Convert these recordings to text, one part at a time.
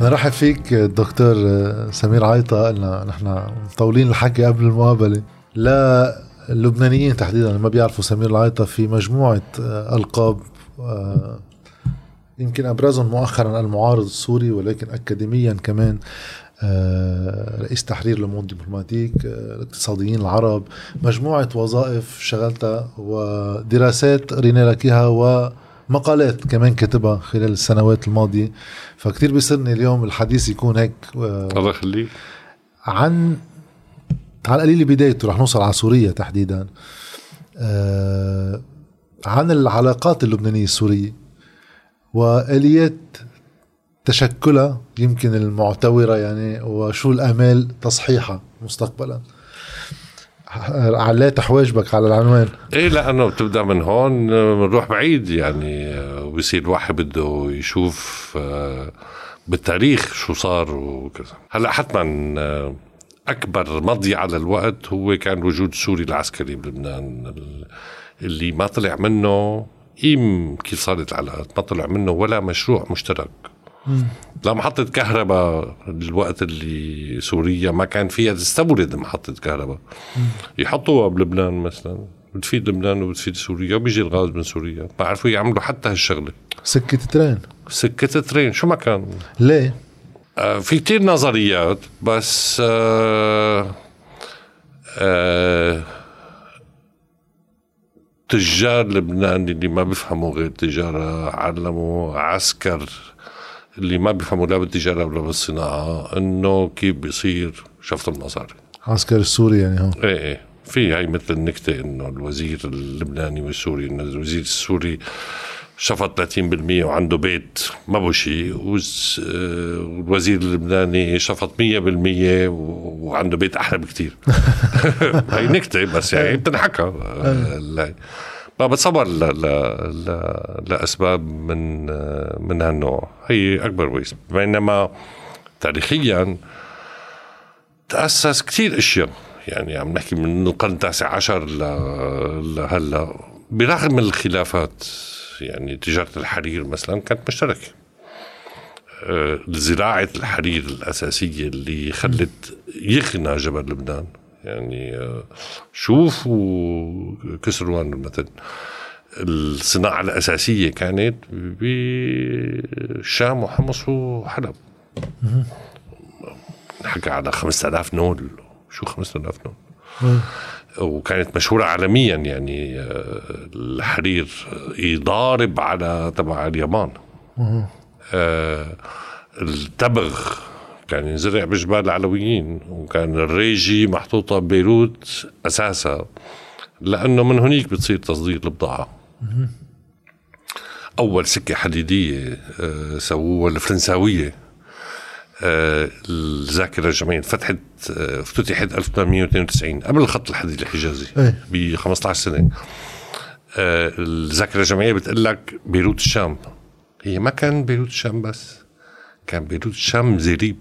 نرحب فيك دكتور سمير عيطة. قلنا نحن مطولين الحكي قبل المقابلة. لا اللبنانيين تحديدا ما بيعرفوا سمير العيطة في مجموعة ألقاب يمكن أبرزهم مؤخرا المعارض السوري ولكن اكاديميا كمان آه، رئيس تحرير لوموند دبلوماتيك آه، الاقتصاديين العرب مجموعة وظائف شغلتها ودراسات قرينا لك إياها ومقالات كمان كتبها خلال السنوات الماضية. فكتير بيصيرني اليوم الحديث يكون هيك آه، الله يخليك. عن على القليل بدايته رح نوصل على سوريا تحديدا. عن العلاقات اللبنانية السورية وآليات تشكلها يمكن المعتورة يعني وشو الأمال تصحيحها مستقبلا. عليت حواجبك على العنوان. إيه لأنه بتبدأ من هون بنروح بعيد يعني وبصير الواحد بده يشوف آه، بالتاريخ شو صار وكذا. هلأ حتما آه، أكبر مضي على الوقت هو كان وجود السوري العسكري بلبنان اللي ما طلع منه قيم كيف صارت العلاقات ما طلع منه ولا مشروع مشترك. لا محطة كهرباء الوقت اللي سوريا ما كان فيها تستورد محطة كهرباء. يحطوها بلبنان مثلا بتفيد لبنان وبتفيد سوريا وبيجي الغاز من سوريا. ما عرفوا يعملوا حتى هالشغلة. سكة ترين. سكة ترين. شو ما كان. ليه؟ آه في كتير نظريات بس آه آه تجار لبنان اللي ما بيفهموا غير تجارة علموا عسكر اللي ما بيفهموا لا بالتجارة ولا بالصناعة إنه كيف بيصير شفط المصاري. عسكر السوري يعني هون إيه إيه. في هاي مثل النكتة إنه الوزير اللبناني والسوري إنه الوزير السوري شفط 30% وعنده بيت ما بو شيء والوزير اللبناني شفط 100% وعنده بيت أحلى بكثير هي نكتة بس يعني بتنحكى. ما بتصور ل... ل... ل... لأسباب من من هالنوع. هي أكبر ويس بينما تاريخيا تأسس كثير أشياء. يعني عم نحكي من القرن التاسع عشر. لهلأ. برغم الخلافات يعني تجارة الحرير مثلا كانت مشتركة. آه، زراعة الحرير الأساسية اللي خلت يغنى جبل لبنان. يعني آه، شوفوا كسروان مثلا. الصناعة الأساسية كانت بالشام وحمص وحلب نحكي على 5000 نول. شو 5000 نول؟ وكانت مشهورة عالميا يعني آه، الحرير يضارب على تبع اليابان. آه التبغ كان ينزرع بجبال العلويين وكان الريجي محطوطة ببيروت أساسا لأنه من هنيك بتصير تصدير البضاعة. أول سكة حديدية آه سووها الفرنساوية الذاكرة الجمعية فتحت افتتحت 1892 قبل الخط الحديدي الحجازي ب 15 سنة. آه، الذاكرة الجمعية بتقول لك بيروت الشام. هي ما كان بيروت الشام بس كان بيروت الشام مزيريب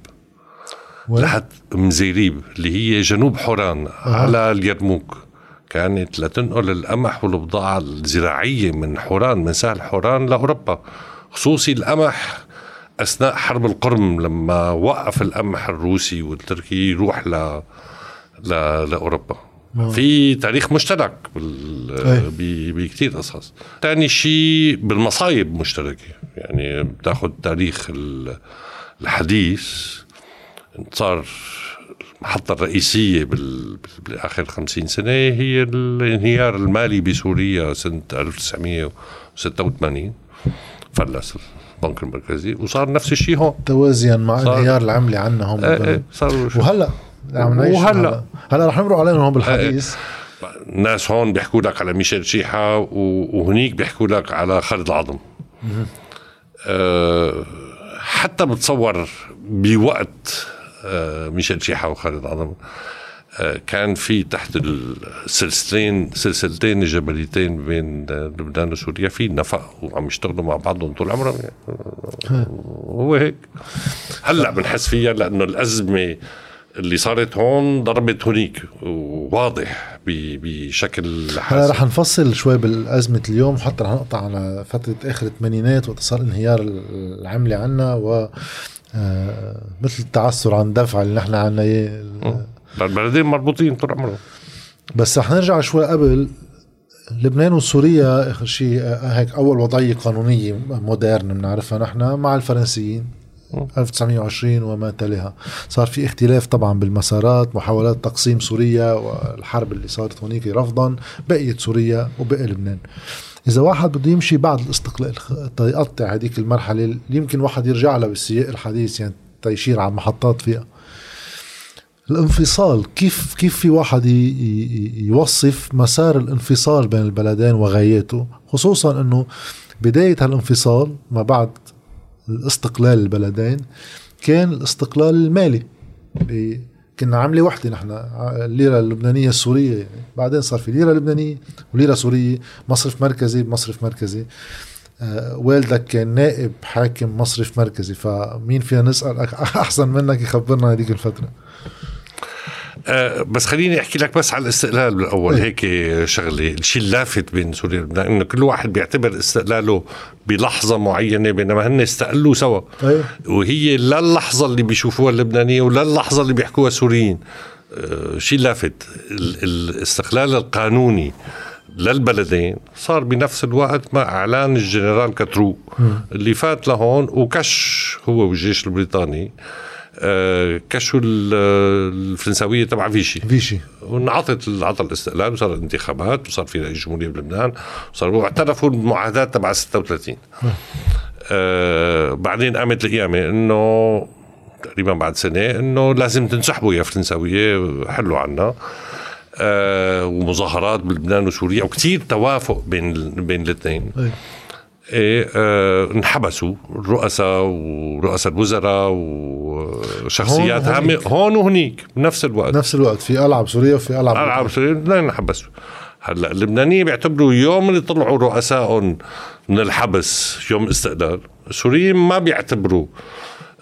لحد مزيريب اللي هي جنوب حوران آه. على اليرموك. كانت لتنقل القمح والبضاعة الزراعية من حوران من سهل حوران لأوروبا. خصوصي القمح أثناء حرب القرم لما وقف القمح الروسي والتركي يروح ل ل لأوروبا. في تاريخ مشترك بكثير قصص ثاني شيء بالمصايب مشتركة. يعني بتاخذ تاريخ الحديث. صار المحطة الرئيسية بالآخر خمسين سنة هي الانهيار المالي بسوريا سنة 1986 فلس البنك المركزي وصار نفس الشيء هون. توازيا مع انهيار العملة عنا هون إيه إيه صار وهلا عم نعيش وهلا. هلا. رح نمرق عليهم هون بالحديث. الناس هون بيحكوا لك على ميشيل شيحة وهنيك بيحكوا لك على خالد العظم. أه حتى بتصور بوقت ميشيل شيحة وخالد العظم كان في تحت السلسلتين سلسلتين الجبليتين بين لبنان وسوريا في نفق وعم يشتغلوا مع بعضهم طول عمرهم يعني. هو هيك. هلأ بنحس فيها لأنه الأزمة اللي صارت هون ضربت هنيك وواضح بشكل هلا رح نفصل شوي بالأزمة اليوم حتى رح نقطع على فترة آخر الثمانينات وقت صار انهيار العملة عنا و آه مثل التعثر عن دفع اللي نحن عنا إياه. البلدين مربوطين طول عمرهم. بس رح نرجع شوي قبل. لبنان وسوريا آخر شيء هيك أول وضعية قانونية مودرن بنعرفها نحن مع الفرنسيين. 1920 وما تليها. صار في اختلاف طبعا بالمسارات محاولات تقسيم سوريا والحرب اللي صارت هونيك رفضا بقيت سوريا وبقي لبنان. إذا واحد بده يمشي بعد الاستقلال يقطع هذيك المرحلة اللي يمكن واحد يرجع لها بالسياق الحديث يعني تيشير على محطات فيها. الانفصال كيف كيف في واحد يوصف مسار الانفصال بين البلدين وغاياته؟ خصوصا إنه بداية هالانفصال ما بعد الاستقلال البلدين كان الاستقلال المالي كنا عملة وحدة نحن الليرة اللبنانية السورية يعني بعدين صار في ليرة لبنانية وليرة سورية مصرف مركزي بمصرف مركزي. آه والدك كان نائب حاكم مصرف مركزي فمين فينا نسأل أحسن منك يخبرنا هذيك الفترة؟ أه بس خليني أحكي لك بس على الاستقلال بالأول. إيه. هيك شغلة الشيء اللافت بين سوريا ولبنان إنه كل واحد بيعتبر استقلاله بلحظة معينة بينما هن استقلوا سوا. أيه. وهي لا اللحظة اللي بيشوفوها اللبنانية ولا اللحظة اللي بيحكوها السوريين. أه شيء لافت الاستقلال القانوني للبلدين صار بنفس الوقت مع إعلان الجنرال كاترو. اللي فات لهون وكش هو والجيش البريطاني. آه، كشوا الفرنساوية تبع فيشي. فيشي. وانعطت عطى الاستقلال وصار انتخابات وصار في رئيس جمهورية بلبنان وصاروا اعترفوا بالمعاهدات تبع 36 آه بعدين قامت القيامة إنه تقريبا بعد سنة إنه لازم تنسحبوا يا فرنساوية حلوا عنا. آه ومظاهرات بلبنان وسوريا وكثير توافق بين بين الاثنين. آه انحبسوا الرؤساء ورؤساء الوزراء وشخصيات هامه هون وهنيك بنفس الوقت. نفس الوقت في ألعاب سوريا وفي ألعاب ألعاب سوريا الاثنين انحبسوا هلأ اللبنانيين بيعتبروا يوم اللي طلعوا رؤسائهم من الحبس يوم استقلال. السوريين ما بيعتبروا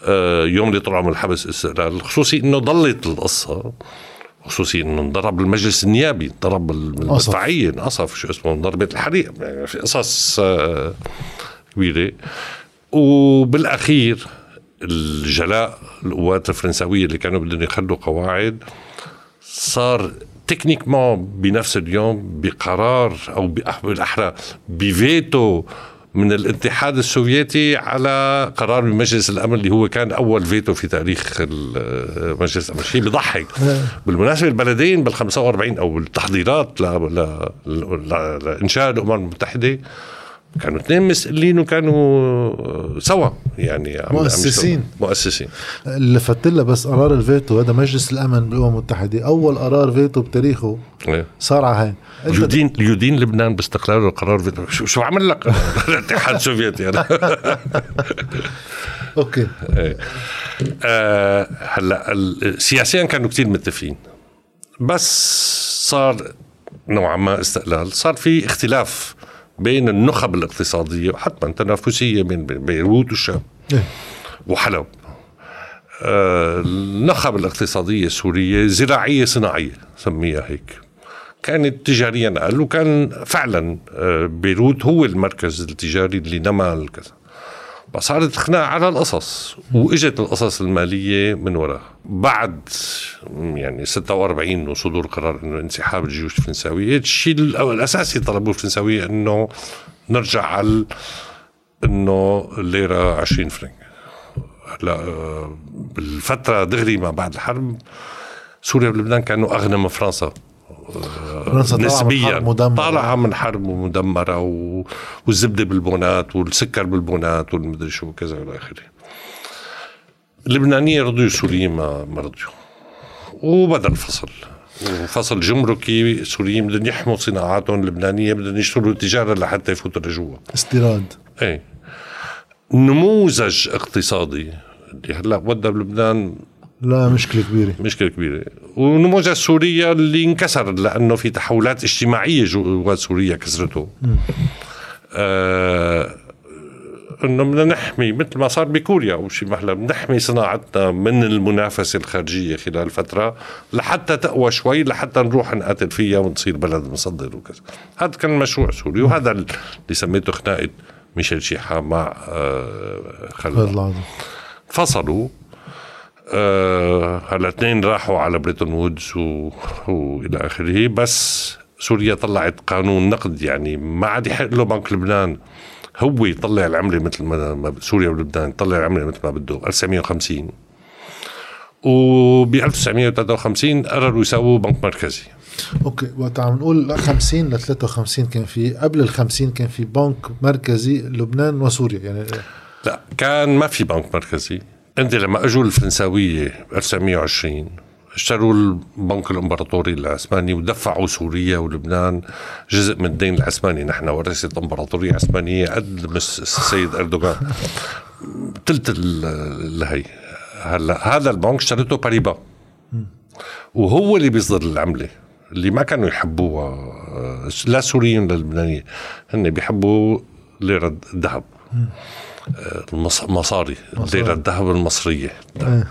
آه يوم اللي طلعوا من الحبس استقلال خصوصي إنه ضلت القصة. خصوصي انه انضرب المجلس النيابي انضرب المدفعيه انقصف شو اسمه ضربة الحريق يعني في قصص آه، كبيرة. وبالأخير الجلاء القوات الفرنساويه اللي كانوا بدهم يخلوا قواعد صار ما بنفس اليوم بقرار أو بالأحرى بفيتو من الاتحاد السوفيتي على قرار من مجلس الأمن اللي هو كان أول فيتو في تاريخ مجلس الأمن. شيء بيضحك. بالمناسبة البلدين بال 45 أو التحضيرات لإنشاء الأمم المتحدة كانوا اثنين مسؤولين وكانوا سوا يعني مؤسسين. مؤسسين. اللي فتله بس قرار الفيتو هذا مجلس الأمن بالأمم المتحدة. أول قرار فيتو بتاريخه إيه. صار على هاي يدين يدين لبنان باستقلاله القرار فيتو. شو, شو عمل لك؟ الاتحاد السوفيتي. أنا. أوكي. إيه. آه هلا سياسيا كانوا كثير متفقين. بس صار نوعا ما استقلال. صار في اختلاف بين النخب الاقتصادية حتما تنافسية بين بيروت والشام. إيه. وحلب. آه النخب الاقتصادية السورية زراعية صناعية سميها هيك. كانت تجاريا أقل وكان فعلا آه بيروت هو المركز التجاري اللي نما الكذا. فصارت خناقة على القصص وإجت القصص المالية من وراء بعد يعني 46 وصدور قرار إنه انسحاب الجيوش الفرنساوية الشيء الأساسي طلبوه الفرنساوية إنه نرجع على إنه الليرة 20 فرنك. هلا بالفترة دغري ما بعد الحرب سوريا ولبنان كانوا أغنى من فرنسا. نسبيا طالعة من حرب مدمرة و... والزبدة بالبونات والسكر بالبونات والمدري شو وكذا إلى آخره. اللبنانيين رضيوا السوريين ما ما رضيوا وبدأ الفصل. وفصل جمركي السوريين بدهم يحموا صناعاتهم اللبنانية بدهم يشتغلوا التجاره لحتى يفوتوا لجوا. استيراد. إيه. نموذج اقتصادي. اللي هلأ ودى بلبنان لا مشكلة كبيرة. مشكلة كبيرة. ونموذج سوريا اللي انكسر لأنه في تحولات اجتماعية جوا سوريا كسرته. آه إنه بدنا نحمي مثل ما صار بكوريا أو شيء مهلا بنحمي صناعتنا من المنافسة الخارجية خلال فترة لحتى تقوى شوي لحتى نروح نقاتل فيها ونصير بلد مصدر وكذا. هذا كان مشروع سوري وهذا اللي سميته خناقة ميشيل شيحة مع آه خلال فصلوا. آه هلا اثنين راحوا على بريتون وودز و... وإلى آخره. بس سوريا طلعت قانون نقد يعني ما عاد يحق له بنك لبنان هو يطلع العملة مثل ما سوريا ولبنان يطلع العملة مثل ما بده 1950 وب 1953 قرروا يسووا بنك مركزي. أوكي وقت عم نقول 50 ل 53 كان في قبل ال 50 كان في بنك مركزي لبنان وسوريا يعني لا كان ما في بنك مركزي. انت لما اجوا الفرنساوية ب 1920 اشتروا البنك الإمبراطوري العثماني ودفعوا سوريا ولبنان جزء من الدين العثماني. نحن ورثه إمبراطورية عثمانية قد السيد إردوغان. ثلث الهي. هلا هذا البنك اشتريته باريبا. وهو اللي بيصدر العملة. اللي ما كانوا يحبوها لا سوريين ولا لبنانيين. هن بيحبوا ليرة الذهب. المصاري ليرة الذهب المصرية. إيه.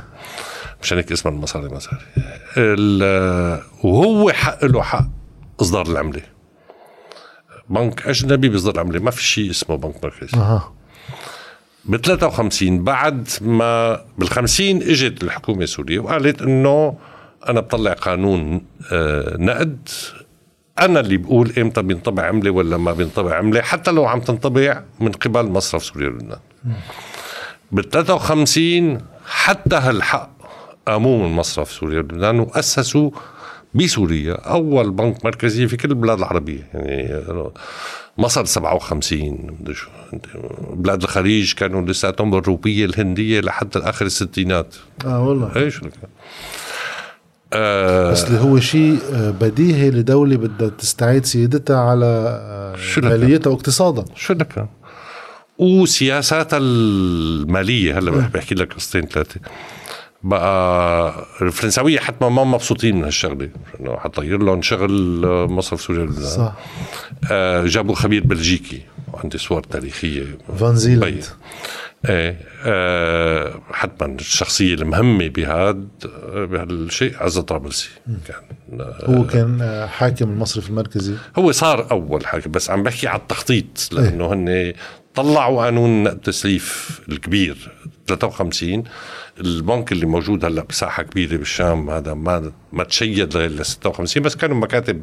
مشان هيك اسمها المصاري مصاري. وهو حق له حق إصدار العملة. بنك أجنبي بيصدر العمله ما في شيء اسمه بنك مركزي أه. ب 53 بعد ما بال 50 إجت الحكومة السورية وقالت إنه أنا بطلع قانون آه نقد أنا اللي بقول إمتى بينطبع عملة ولا ما بينطبع عملة حتى لو عم تنطبع من قبل مصرف سوريا ولبنان. بال 53 حتى هالحق قاموا من مصرف سوريا ولبنان وأسسوا بسوريا أول بنك مركزي في كل البلاد العربية. يعني مصر 57 بلاد الخليج كانوا لساتهم بالروبيه الهندية لحد آخر الستينات. آه والله. إيش آه بس اللي هو شيء آه، بديهي لدولة بدها تستعيد سيادتها على آه، ماليتها واقتصادها. شو لك وسياساتها المالية هلا بحكي لك قصتين ثلاثة. بقى الفرنساوية حتى ما مبسوطين من هالشغلة. إنه حطير لهم شغل مصرف سوريا. صح. آه جابوا خبير بلجيكي وعندي صور تاريخية. فان زيلاند إيه آه حتما الشخصية المهمة بهذا بهالشيء عزة طرابلسي. كان آه هو كان حاكم المصرف المركزي. هو صار أول حاكم بس عم بحكي على التخطيط لأنه إيه؟ هن طلعوا قانون التسليف الكبير 53 البنك اللي موجود هلأ بساحة كبيرة بالشام هذا ما ما تشيد ل 56 بس كانوا مكاتب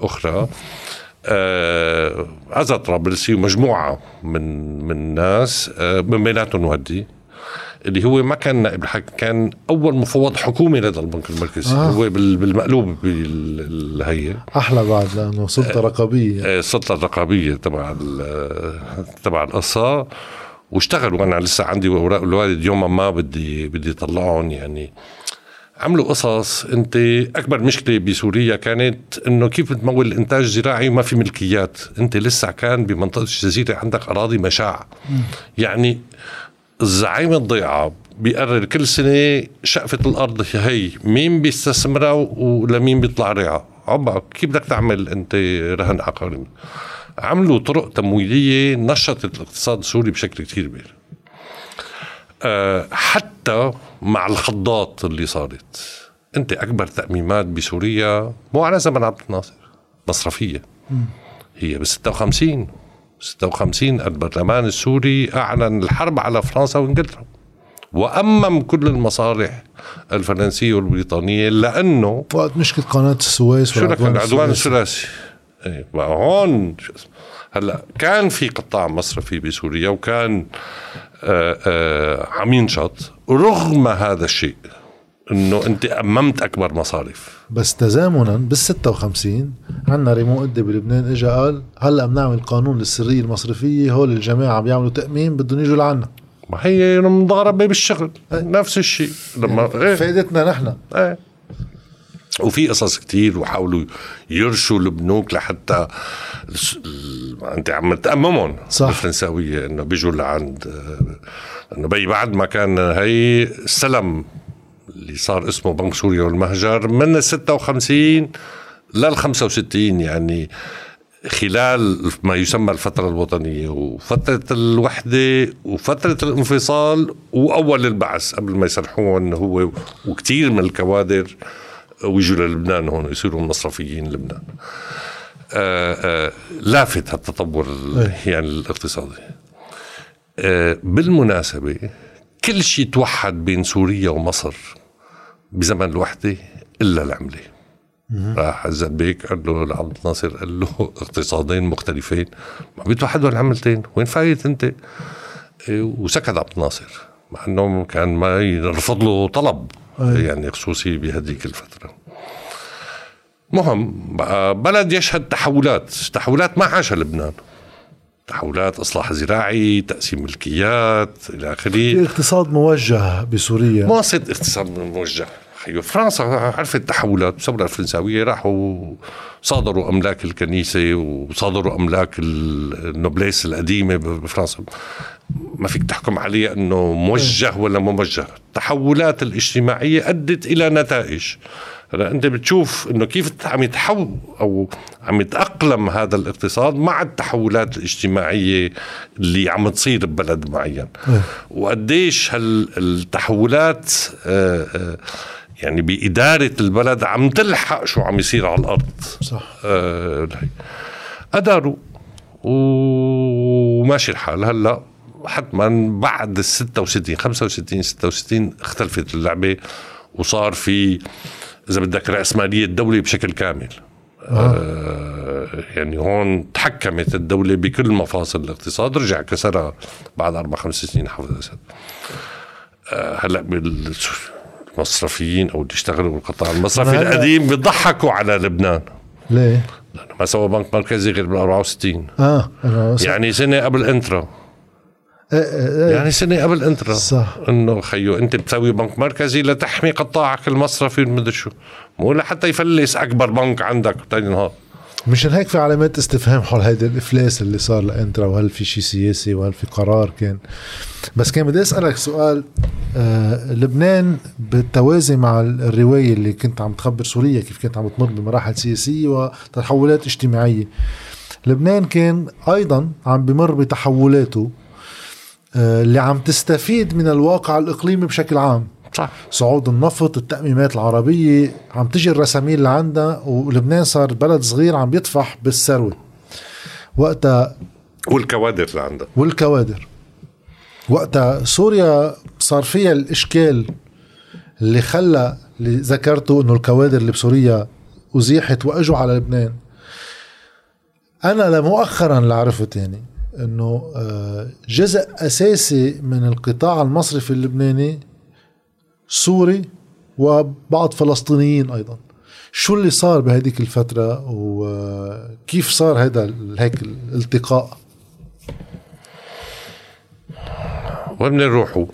أخرى. آه عزا طرابلسي ومجموعه من من الناس آه من بيناتهم ودي اللي هو ما كان نائب الحاكم كان أول مفوض حكومي لدى البنك المركزي آه. هو بالمقلوب بالهي أحلى بعد لأنه سلطة رقابية. آه السلطه الرقابيه تبع تبع القصة. واشتغلوا أنا لسه عندي اوراق الوالد يوم ما بدي بدي اطلعهم يعني عملوا قصص. انت أكبر مشكلة بسوريا كانت إنه كيف تمول الانتاج الزراعي وما في ملكيات. انت لسه كان بمنطقة الجزيرة عندك أراضي مشاع. يعني الزعيم الضيعة بيقرر كل سنة شقفة الأرض هي. مين بيستثمرها ولمين بيطلع ريعها عبا كيف بدك تعمل انت رهن عقاري عملوا طرق تمويلية نشطت الاقتصاد السوري بشكل كثير كبير. حتى مع الخضات اللي صارت. أنت أكبر تأميمات بسوريا مو على زمن عبد الناصر مصرفية. هي ب 56 56 البرلمان السوري أعلن الحرب على فرنسا وإنجلترا. وأمم كل المصالح الفرنسية والبريطانية لأنه وقت مشكلة قناة السويس شو لك العدوان الثلاثي. إيه هون هلا كان في قطاع مصرفي بسوريا وكان عم ينشط رغم هذا الشيء إنه أنت أممت أكبر مصارف بس تزامنا بال 56 عندنا ريمو قدي بلبنان اجى قال هلأ بنعمل قانون للسرية المصرفية هول الجماعة بيعملوا تأمين بدهم يجوا لعنا ما هي مضاربه بالشغل. نفس الشيء لما إيه. فائدتنا نحن إيه. وفي قصص كتير وحاولوا يرشوا البنوك لحتى انت عم تأممهم. صح. الفرنساوية إنه بيجوا لعند إنه بي بعد ما كان هي السلم اللي صار اسمه بنك سوريا والمهجر من ال 56 لل 65 يعني خلال ما يسمى الفترة الوطنية وفترة الوحدة وفترة الانفصال وأول البعث قبل ما يسرحوه أنه هو وكثير من الكوادر ويجوا للبنان هون يصيروا مصرفيين لبنان. آه، آه، لافت هالتطور يعني الاقتصادي. آه، بالمناسبة كل شيء توحد بين سوريا ومصر بزمن الوحدة إلا العملة. راح الزبيك قال له لعبد الناصر قال له اقتصادين مختلفين. ما بيتوحدوا العملتين. وين فايت أنت؟ إيه، وسكت عبد الناصر. مع إنه كان ما يرفض له طلب. يعني خصوصي بهذيك الفترة. مهم بلد يشهد تحولات تحولات ما عاشها لبنان. تحولات إصلاح زراعي تقسيم ملكيات إلى آخره. اقتصاد موجه بسوريا. ما صرت اقتصاد موجه. خيو فرنسا عرفت تحولات الثوره الفرنساوية. راحوا صادروا أملاك الكنيسة وصادروا أملاك النوبليس القديمة بفرنسا. ما فيك تحكم عليه إنه موجه ولا موجه. التحولات الاجتماعية أدت إلى نتائج. هلا أنت بتشوف إنه كيف عم يتحول أو عم يتأقلم هذا الاقتصاد مع التحولات الاجتماعية اللي عم تصير ببلد معين. إيه. وقديش هالتحولات آه، آه، يعني بإدارة البلد عم تلحق شو عم يصير على الأرض. صح. آه أداروا. وماشي الحال. هلا حتما بعد ال 66 65 66 اختلفت اللعبة وصار في إذا بدك راسماليه الدولة بشكل كامل آه. آه يعني هون تحكمت الدولة بكل مفاصل الاقتصاد رجع كسرها بعد أربع خمس سنين حافظ الأسد آه هلأ بالمصرفيين أو اللي اشتغلوا بالقطاع المصرفي القديم بيضحكوا على لبنان ليه؟ لأنه ما سوى بنك مركزي غير بال 64 آه يعني سنة قبل انترا. يعني سنة قبل انترا. صح. إنه خيو انت بتسوي بنك مركزي لتحمي قطاعك المصرفي المدري شو. مو لحتى يفلس أكبر بنك عندك ثاني نهار مشان هيك في علامات استفهام حول هيدا الإفلاس اللي صار لإنترا وهل في شيء سياسي وهل في قرار كان. بس كان بدي أسألك سؤال آه لبنان بالتوازي مع الرواية اللي كنت عم تخبر سوريا كيف كانت عم تمر بمراحل سياسية وتحولات اجتماعية. لبنان كان أيضا عم بمر بتحولاته اللي عم تستفيد من الواقع الإقليمي بشكل عام. صح. صعود النفط التأميمات العربية عم تجي الرسامين لعندها ولبنان صار بلد صغير عم يطفح بالثروة. وقتها والكوادر لعندها. والكوادر. وقتها سوريا صار فيها الإشكال اللي خلى اللي ذكرته إنه الكوادر اللي بسوريا أزيحت وأجوا على لبنان. أنا لمؤخرا اللي عرفت يعني إنه آه، جزء أساسي من القطاع المصرفي اللبناني سوري وبعض فلسطينيين أيضا. شو اللي صار بهذيك الفترة وكيف صار هذا هيك الالتقاء؟ وين نروحوا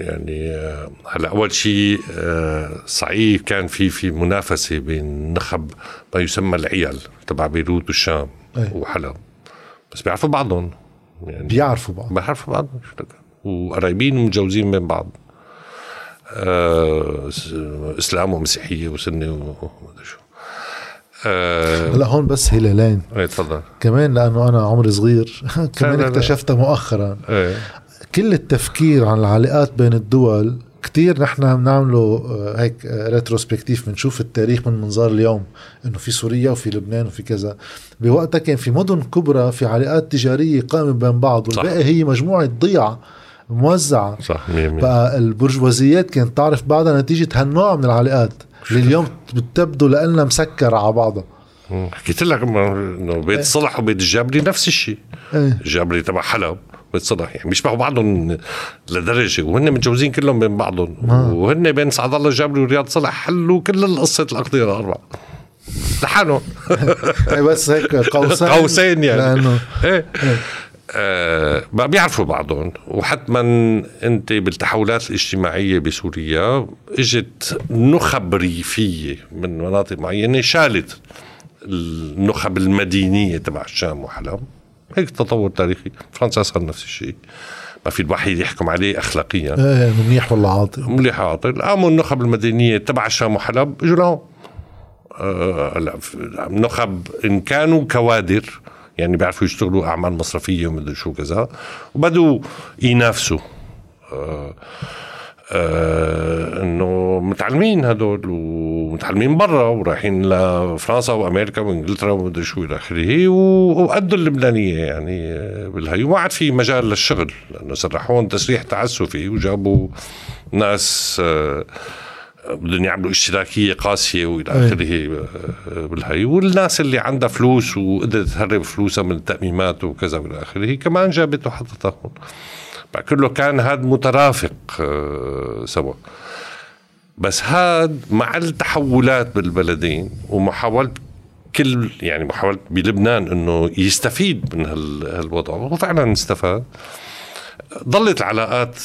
يعني آه، هلا أول شيء آه، صحيح كان في في منافسة بين نخب ما يسمى العيال تبع بيروت والشام وحلب. بس بيعرفوا بعضهم. يعني بيعرفوا بعض. بيعرفوا بعض وقرايبين ومتجوزين من بعض. آه إسلام ومسيحية وسنة ومدري شو. آه هلا هون بس هلالين إيه تفضل. كمان لأنه أنا عمري صغير. كمان اكتشفتها مؤخرا. إيه. كل التفكير عن العلاقات بين الدول كتير نحن بنعمله آه، هيك ريتروسبكتيف آه، بنشوف التاريخ من منظار اليوم إنه في سوريا وفي لبنان وفي كذا. بوقتها كان في مدن كبرى في علاقات تجارية قائمة بين بعض والباقي هي مجموعة ضيعه موزعة. صح بقى البرجوازيات كانت تعرف بعضها نتيجة هالنوع من العلاقات اللي اليوم بتبدو لنا مسكره على بعضها. حكيت لك إنه بيت إيه. صلح وبيت الجابري نفس الشيء. إيه. الجابري تبع حلب. بتصلح يعني بيشبهوا بعضهم لدرجة وهن متجوزين كلهم بين بعضهم. وهن بين سعد الله الجابري ورياض صلح حلوا كل القصة الاقضيه الأربعة. لحالهم. بس هيك قوسين. قوسين يعني. لأنه إيه. آه بيعرفوا بعضهم. وحتما أنت بالتحولات الاجتماعية بسوريا إجت نخب ريفية من مناطق معينة شالت النخب المدينية تبع الشام وحلب هيك تطور تاريخي فرنسا صار نفس الشيء. ما في الواحد يحكم عليه اخلاقيا. إيه منيح ولا عاطل؟ منيح عاطل. قاموا النخب المدنية تبع الشام وحلب اجوا لهون آه نخب إن كانوا كوادر يعني بيعرفوا يشتغلوا أعمال مصرفية ومدري شو كذا وبدوا ينافسوا. آه آه إنه متعلمين هدول ومتعلمين برا ورايحين لفرنسا وأمريكا وإنجلترا ومدري شو إلى آخره. وأدوا اللبنانية يعني آه، بالهي وما عاد في مجال للشغل لأنه سرحوهم تسريح تعسفي وجابوا ناس آه بدهم يعملوا اشتراكية قاسية وإلى آخره آه، بالهي والناس اللي عندها فلوس وقدرت تهرب فلوسها من التأميمات وكذا وإلى آخره كمان جابت وحطتها هون. كله كان هذا مترافق آه، سوا. بس هذا مع التحولات بالبلدين ومحاولة كل يعني محاولة بلبنان إنه يستفيد من هالوضع وهو فعلا استفاد. ظلت العلاقات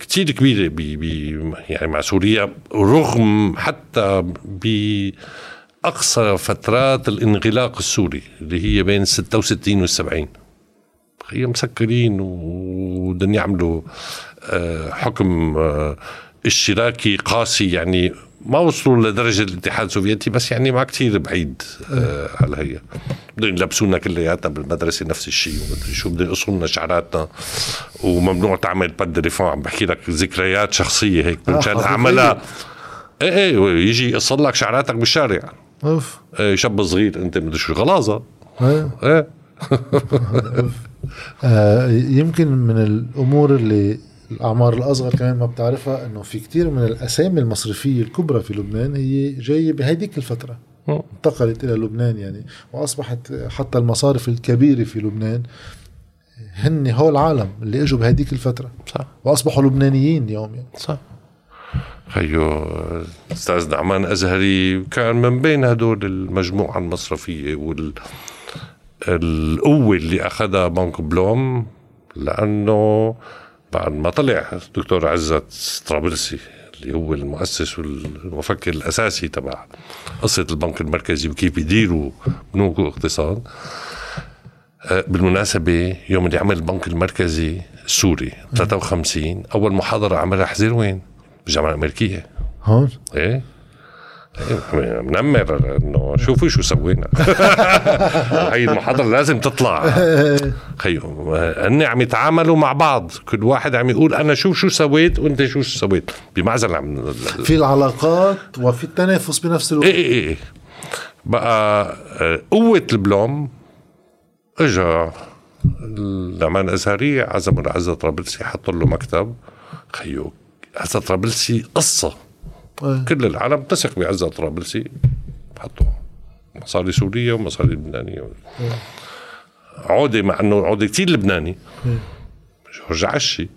كتير كبيرة بي بي يعني مع سوريا رغم حتى بأقصى فترات الانغلاق السوري اللي هي بين 66 وال 70 هي مسكرين وبدهم يعملوا آه، حكم آه، اشتراكي قاسي يعني ما وصلوا لدرجة الاتحاد السوفيتي بس يعني ما كتير بعيد آه على هي بدهم يلبسونا كلياتنا بالمدرسة نفس الشيء ومدري شو بدهم يقصوا لنا شعراتنا. وممنوع تعمل باد ريفون عم بحكي لك ذكريات شخصية هيك مشان آه اعملها إيه إيه يجي يقص لك شعراتك بالشارع. أوف. إيه شاب صغير أنت مدري شو غلاظة إيه. إيه. آه يمكن من الأمور اللي الأعمار الأصغر كمان ما بتعرفها إنه في كتير من الأسامي المصرفية الكبرى في لبنان هي جاية بهديك الفترة. انتقلت إلى لبنان يعني وأصبحت حتى المصارف الكبيرة في لبنان هن هو العالم اللي إجوا بهديك الفترة. صح. وأصبحوا لبنانيين اليوم يعني. صح. خيو أستاذ نعمان أزهري كان من بين هدول المجموعة المصرفية وال القوة اللي أخذها بنك بلوم لأنه بعد ما طلع الدكتور عزت طرابلسي اللي هو المؤسس والمفكر الأساسي تبع قصة البنك المركزي وكيف يديروا بنوك واقتصاد آه، بالمناسبة يوم اللي عمل البنك المركزي السوري 53 أول محاضرة عملها حزير وين؟ بالجامعة الأمريكية هون؟ إيه، منمر إنه شوفوا شو سوينا. هي المحاضرة لازم تطلع. خيو هن عم يتعاملوا مع بعض. كل واحد عم يقول أنا شوف شو سويت وأنت شو سويت. بمعزل عم في العلاقات وفي التنافس بنفس الوقت. إيه إيه, إيه. بقى آه، قوة البلوم اجى النعمان الازهري عزم العزة طرابلسي حط له مكتب. خيو عزة طرابلسي قصة. أيه. كل العالم تثق بعزة طرابلسي حطوا مصاري سورية ومصاري لبنانية. أيه. عودة مع إنه عودة كثير لبناني. أيه. جورج عشي.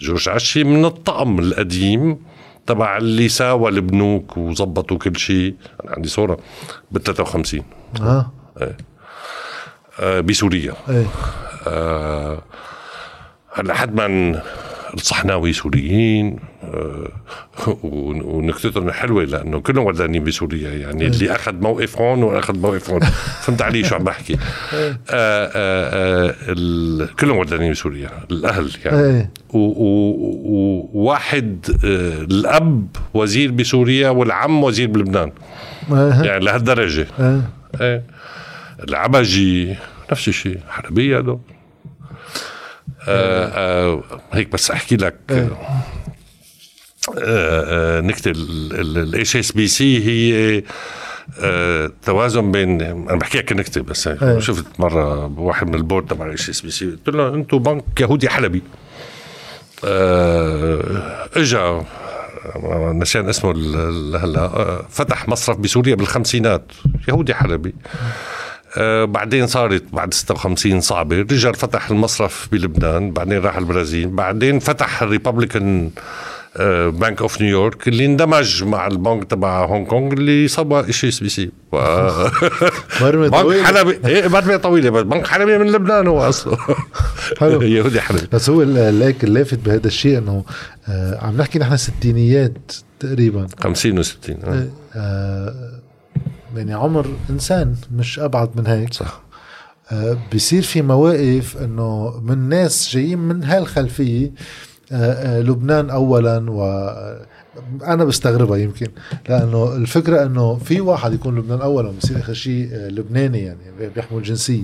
جورج عشي من الطقم القديم تبع اللي ساوى البنوك وظبطوا كل شيء. أنا عندي صورة بال 53 آه. إيه. آه بسوريا. إيه. آه لحد ما الصحناوي سوريين آه، ونكتتهم حلوة لأنه كلهم ولدانين بسوريا يعني اللي أخذ موقف هون وأخذ موقف هون. فهمت علي شو عم بحكي؟ آه، آه، كلهم ولدانين بسوريا الأهل يعني. وواحد الأب وزير بسوريا والعم وزير بلبنان. يعني لهالدرجة. إيه. العبجي نفس الشيء حربية هذول آه آه هيك بس أحكي لك. إيه. آه آه نكتة ال HSBC هي آه توازن بين أنا بحكي لك نكته بس أيه. شفت مرة بواحد من ال board تبع ال HSBC قلت له أنتم بنك يهودي حلبي. آه إجا نسيان اسمه هلا فتح مصرف بسوريا بالخمسينات يهودي حلبي. بعدين صارت بعد 56 صعبة. رجع فتح المصرف بلبنان بعدين راح البرازيل بعدين فتح ال Republican Bank of New York اللي اندمج مع البنك تبع هونغ كونغ اللي صبى شيء اس بي سي بنك حلبي. إيه طويلة بس بنك حلبي من لبنان هو اصله حلو. يهودي حلبي. بس هو اللافت بهذا الشيء إنه آه عم نحكي نحن ستينيات تقريبا. 50 و60 آه. يعني عمر إنسان مش أبعد من هيك. صح. آه بصير في مواقف إنه من ناس جايين من هالخلفية آه آه لبنان اولا و أنا بستغربها يمكن لأنه الفكرة إنه في واحد يكون لبنان اولا بصير آخر شيء لبناني يعني بيحمل جنسيه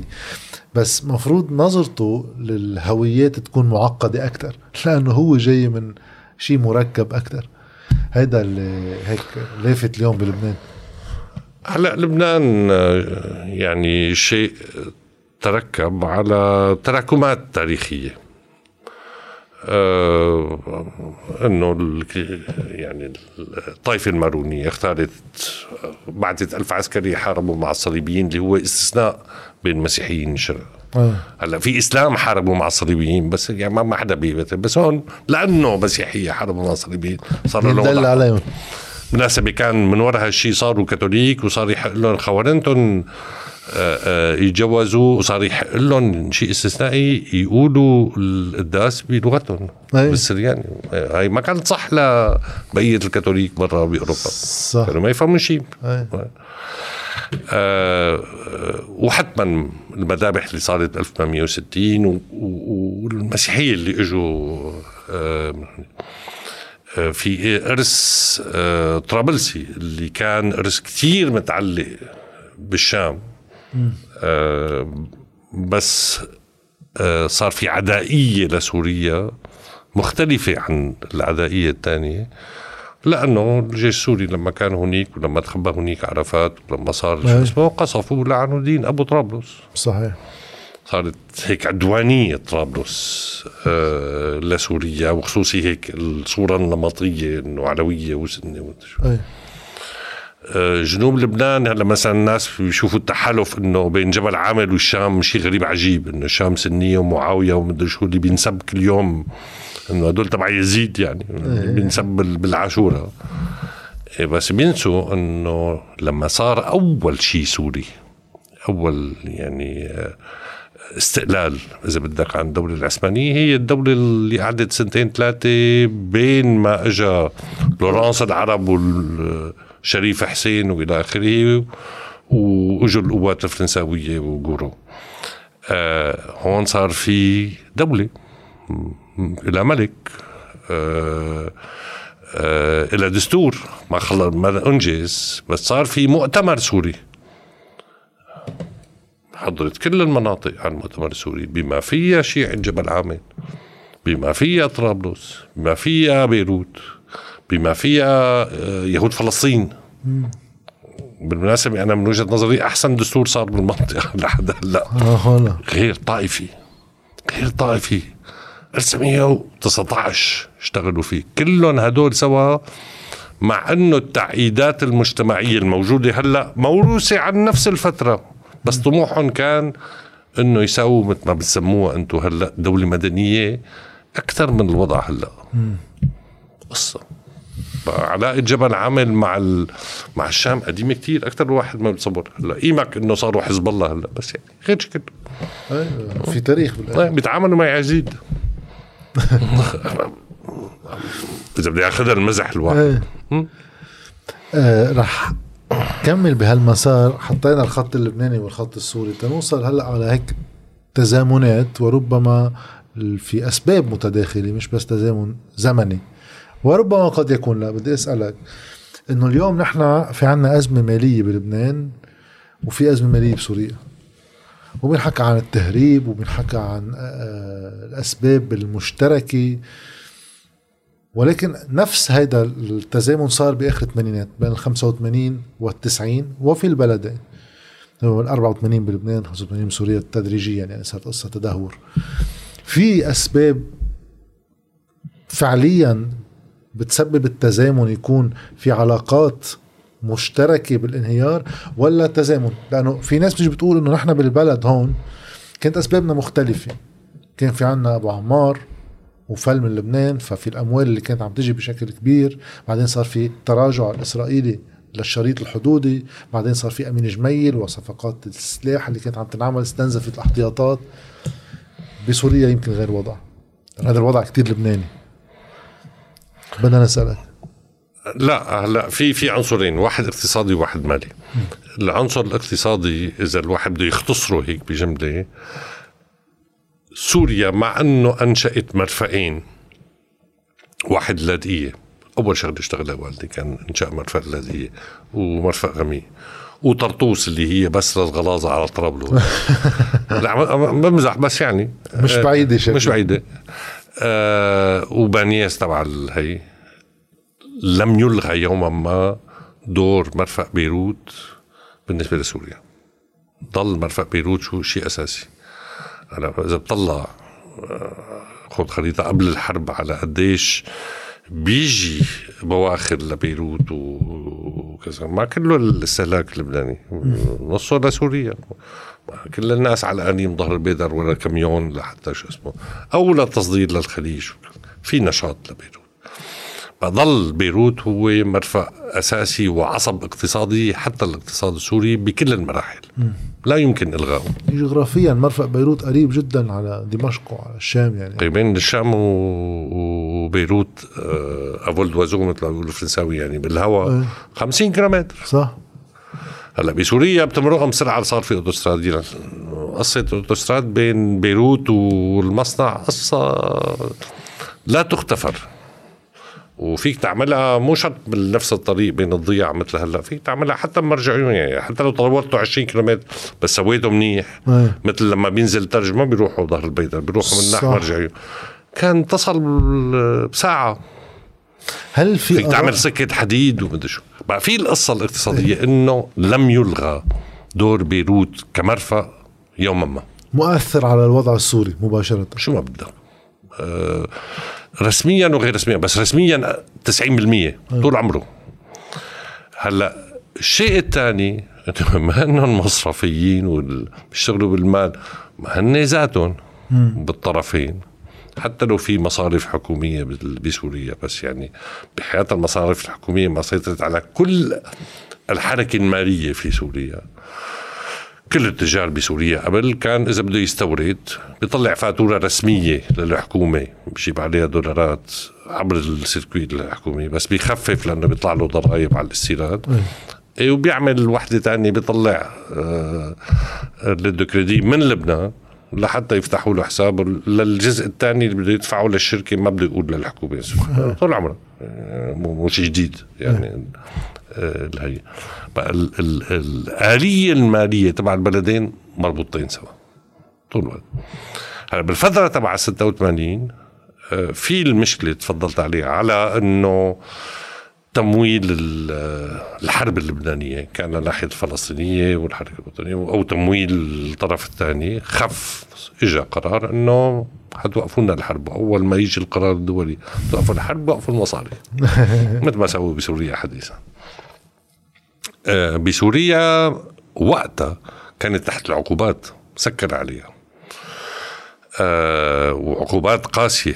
بس مفروض نظرته للهويات تكون معقدة أكثر لأنه هو جاي من شيء مركب أكثر هيدا اللي هيك لافت اليوم بلبنان. هلا لبنان يعني شيء تركب على تراكمات تاريخية. آه إنه يعني الطائفه المارونية اختارت بعثت ألف عسكري حاربوا مع الصليبيين اللي هو استثناء بين المسيحيين والشرق آه. هلا في إسلام حاربوا مع الصليبيين بس يعني ما حدا بيبت بس هون لأنه مسيحية حاربوا مع الصليبيين صار لهم عليهم. بالمناسبة كان من وراء هالشيء صاروا كاثوليك وصار يحق لهم خوارنتهم آه، آه، يتجوزوا وصار يحق لهم شيء استثنائي يقولوا القداس بلغتهم أيه. بالسرياني هاي ما كانت صح لبقية الكاثوليك برا بأوروبا صح كانوا ما يفهموا شيء أيه. آه وحتما المذابح اللي صارت ب 1860 والمسيحية اللي إجوا آه في إرث آه طرابلسي اللي كان إرث كثير متعلق بالشام. آه بس آه صار في عدائية لسوريا مختلفة عن العدائية الثانية لأنه الجيش السوري لما كان هنيك ولما تخبى هنيك عرفات ولما صار شو اسمه قصفوا لعنوا دين أبو طرابلس. صحيح. صارت هيك عدوانية طرابلس آه لسوريا وخصوصي هيك الصورة النمطية إنه علوية وسنة وشو آه، جنوب لبنان هلا مثلا الناس بيشوفوا التحالف إنه بين جبل عامل والشام شيء غريب عجيب إنه الشام سنية ومعاوية ومدري شو اللي بينسب كل يوم إنه هدول تبع يزيد يعني. بينسب بالعاشورة. إيه، بس بينسوا إنه لما صار أول شيء سوري أول يعني آه، استقلال. إذا بدك عن الدولة العثمانية هي الدولة اللي قعدت سنتين ثلاثة بين ما اجى لورانس العرب وال شريف حسين وإلى آخره وإجوا القوات الفرنساوية وغورو آه هون صار في دولة إلى ملك. آه آه إلى دستور. ما خلص ما أنجز بس صار في مؤتمر سوري. حضرت كل المناطق على المؤتمر السوري بما فيها شيعة جبل عامل بما فيها طرابلس بما فيها بيروت بما فيها آه، يهود فلسطين. بالمناسبة أنا من وجهة نظري أحسن دستور صار بالمنطقة لحد هلأ. آه غير طائفي غير طائفي. 1919 اشتغلوا فيه. كلهم هدول سوا مع إنه التعقيدات المجتمعية الموجودة هلأ موروثة عن نفس الفترة. بس طموحهم كان إنه يساووا مثل ما بتسموها أنتم هلأ دولة مدنية أكثر من الوضع هلأ. قصة. علاقة جبل عمل مع مع الشام قديمة كتير أكثر واحد ما بتصور هلأ قيمك إنه صاروا حزب الله هلأ بس يعني غير شكل أيوة، في تاريخ بالآخر. بيتعاملوا مع يزيد. إذا بدي أخذها المزح الواحد. أيه. آه رح كمل بهالمسار حطينا الخط اللبناني والخط السوري. تنوصل هلأ على هيك تزامنات وربما في أسباب متداخلة مش بس تزامن زمني. وربما قد يكون لا بدي أسألك. إنه اليوم نحن في عنا أزمة مالية بلبنان وفي أزمة مالية بسوريا. وبنحكى عن التهريب وبنحكى عن آه، الأسباب المشتركة. ولكن نفس هذا التزامن صار بآخر الثمانينات بين ال 85 وال 90 وفي البلدين. ال 84 بلبنان 85 بسوريا تدريجيا يعني صارت قصة تدهور. في أسباب فعليا بتسبب التزامن يكون في علاقات مشتركة بالانهيار ولا تزامن؟ لأنه في ناس بتيجي بتقول إنه نحن بالبلد هون كانت أسبابنا مختلفة. كان في عنا أبو عمار وفل من لبنان ففي الأموال اللي كانت عم تجي بشكل كبير. بعدين صار في تراجع الاسرائيلي للشريط الحدودي. بعدين صار في أمين جميل وصفقات السلاح اللي كانت عم تنعمل استنزفت الاحتياطات. بسوريا يمكن غير وضع هذا الوضع كتير لبناني. بدنا نسألك. لا هلا في في عنصرين واحد اقتصادي وواحد مالي. العنصر الاقتصادي إذا الواحد بده يختصره هيك بجملة سوريا مع أنه أنشأت مرفقين. واحد لاذقيه أول شغلة أشتغلها والدي كان إنشاء مرفق لاذقيه ومرفق غمي وطرطوس اللي هي بس للغلاظه على طرابلس لا بمزح بس يعني. مش بعيدة شكل. مش بعيدة. آه وبانياس تبع الهي لم يلغى يوما ما دور مرفق بيروت بالنسبة لسوريا. ضل مرفق بيروت شو شيء أساسي. هلا إذا بطلع آه، خذ خريطة قبل الحرب على قديش بيجي بواخر لبيروت وكذا. ما كله الاستهلاك اللبناني نصه لسوريا كل الناس على انيم ظهر البيدر ولا كميون لحتى شو اسمه. أو للتصدير للخليج. في نشاط لبيروت. فظل بيروت هو مرفأ أساسي وعصب اقتصادي حتى الاقتصاد السوري بكل المراحل. لا يمكن إلغائه جغرافيا مرفأ بيروت قريب جدا على دمشق وعلى الشام يعني. طيب بين الشام وبيروت à vol d'oiseau مثل ما بيقولوا الفرنساوي يعني بالهواء 50 كيلومتر. صح. هلأ بسوريا بتمرقهم سرعه صار في أوتوستراد. قصة أوتوستراد بين بيروت والمصنع قصة لا تختفر وفيك تعملها مو شرط بنفس الطريق بين الضياع مثل هلأ فيك تعملها حتى بمرجعيون يعني حتى لو طورته 20 كيلومتر بس سويته منيح. أيه. مثل لما بينزل ثلج ما بيروحوا ظهر البيدر بيروحوا من ناحية مرجعيون. كان تصل بساعة. هل في فيك تعمل سكة حديد ومدري شو. بقى في القصة الاقتصادية أيه. إنه لم يلغى دور بيروت كمرفأ يوما ما. مؤثر على الوضع السوري مباشرة. شو ما بدك أه رسميا وغير رسميا بس رسميا 90% طول عمره. هلأ الشيء الثاني ما انهم مصرفيين وبيشتغلوا بالمال ما هن ذاتهم بالطرفين. حتى لو في مصارف حكومية بسوريا بس يعني بحياة المصارف الحكومية ما سيطرت على كل الحركة المالية في سوريا. كل التجار بسوريا قبل كان إذا بده يستورد بيطلع فاتورة رسمية للحكومة بجيب عليها دولارات عبر السيركويت الحكومي بس بيخفف لأنه بيطلع له ضرائب على الاستيراد. إيه. وبيعمل وحدة ثانية بيطلع آه للدوكريدي من لبنان لحتى يفتحوا له حساب للجزء الثاني اللي بده يدفعه للشركة ما بده يقول للحكومة. طول عمره. آه، شيء جديد يعني الهي. الآلية المالية تبع البلدين مربوطين سوا طول الوقت. هلا بالفترة تبع 86 آه، في المشكلة تفضلت عليها على إنه تمويل الحرب اللبنانية كان ناحية الفلسطينية والحركة الوطنية أو تمويل الطرف الثاني خف إجا قرار أنه حتوقفوا لنا الحرب. أول ما يجي القرار الدولي توقفوا الحرب وقفوا المصاري. مثل ما سووا بسوريا حديثا. آه، بسوريا وقتها كانت تحت العقوبات سكر عليها. آه، وعقوبات قاسية.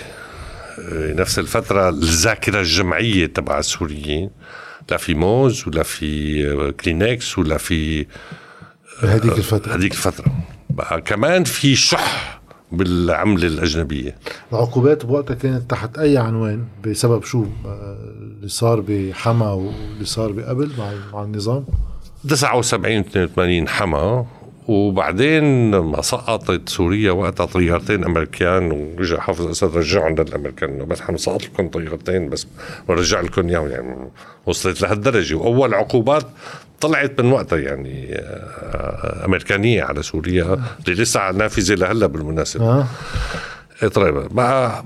آه، نفس الفترة الذاكرة الجمعية تبع السوريين لا في موز ولا في كلينكس ولا في هذيك الفترة. هذيك الفترة. بقى كمان في شح بالعملة الأجنبية. العقوبات بوقتها كانت تحت أي عنوان بسبب شو؟ اللي صار بحما واللي صار بقبل مع مع النظام؟ 79 82 حما. وبعدين ما سقطت سوريا وقتها طيارتين امريكان ورجع حافظ اسد رجعهم للامريكان بس سقط لكم طيارتين بس ورجع لكم اياهم يعني وصلت لهالدرجة. وأول عقوبات طلعت من وقتها يعني آه، أمريكانية على سوريا اللي لسه نافذة لهلأ بالمناسبة. آه. إيه، طيب بقى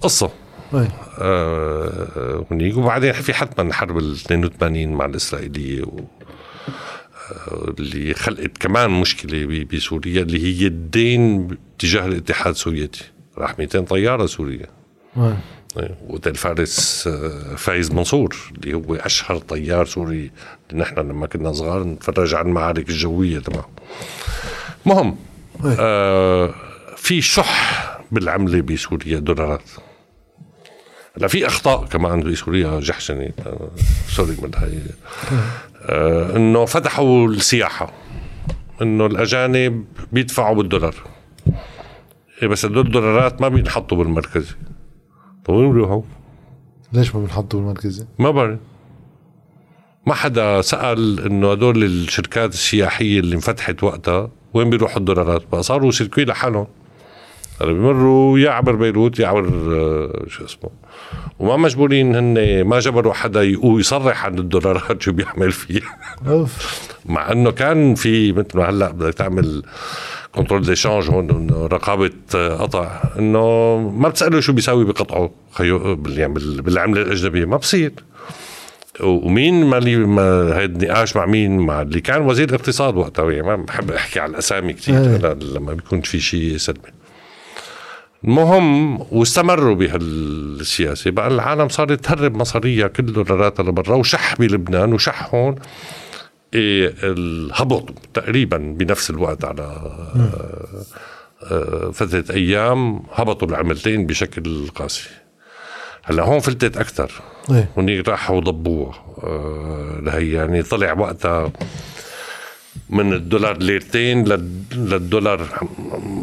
قصة. آه هنيك. وبعدين في حتما حرب ال 82 مع الإسرائيلية و آه، اللي خلقت كمان مشكلة بسوريا اللي هي الدين تجاه الاتحاد السوفيتي راح 200 طيارة سوريا وتل فارس آه، فايز منصور اللي هو أشهر طيار سوري. نحن لما كنا صغار نتفرج على المعارك الجوية تبعه. مهم. آه في شح بالعملة بسوريا دولارات. لا في أخطاء كمان بسوريا جحشني. آه، سوري من هاي آه إنه فتحوا السياحة. إنه الأجانب بيدفعوا بالدولار. إيه بس هدول الدولارات ما بينحطوا بالمركزي طيب وين بيروحوا؟ ليش ما بنحطوا بالمركزي؟ ما بعرف. ما حدا سأل إنه هدول الشركات السياحية اللي انفتحت وقتها وين بيروحوا الدولارات. بقى صاروا سيركوي لحالهم. هلا بيمروا يا عبر بيروت يا عبر آه، شو اسمه. وما مجبورين هن ما جبروا حدا يصرح عن الدولارات شو بيعمل فيها مع انه كان في مثل ما هلا بدك تعمل contrôle des changes هون رقابة قطع. انه ما بتساله شو بيساوي بقطعه. خيو يعني بالعملة الأجنبية ما بصير. ومين ما لي ما هيدا النقاش مع مين؟ مع اللي كان وزير الاقتصاد وقتها يعني ما بحب أحكي على الأسامي كثير إيه. لما بيكون في شيء سلبي المهم واستمروا بهالسياسة. بقى العالم صارت تهرب مصاريها كل دولاراتها لبرا وشح بلبنان وشح هون إيه الهبط تقريبا بنفس الوقت على آه، فترة أيام هبطوا العملتين بشكل قاسي. هلأ هون فلتت أكثر إيه. هنيك راحوا ضبوها. آه لهي يعني طلع وقتها من الدولار ليرتين للدولار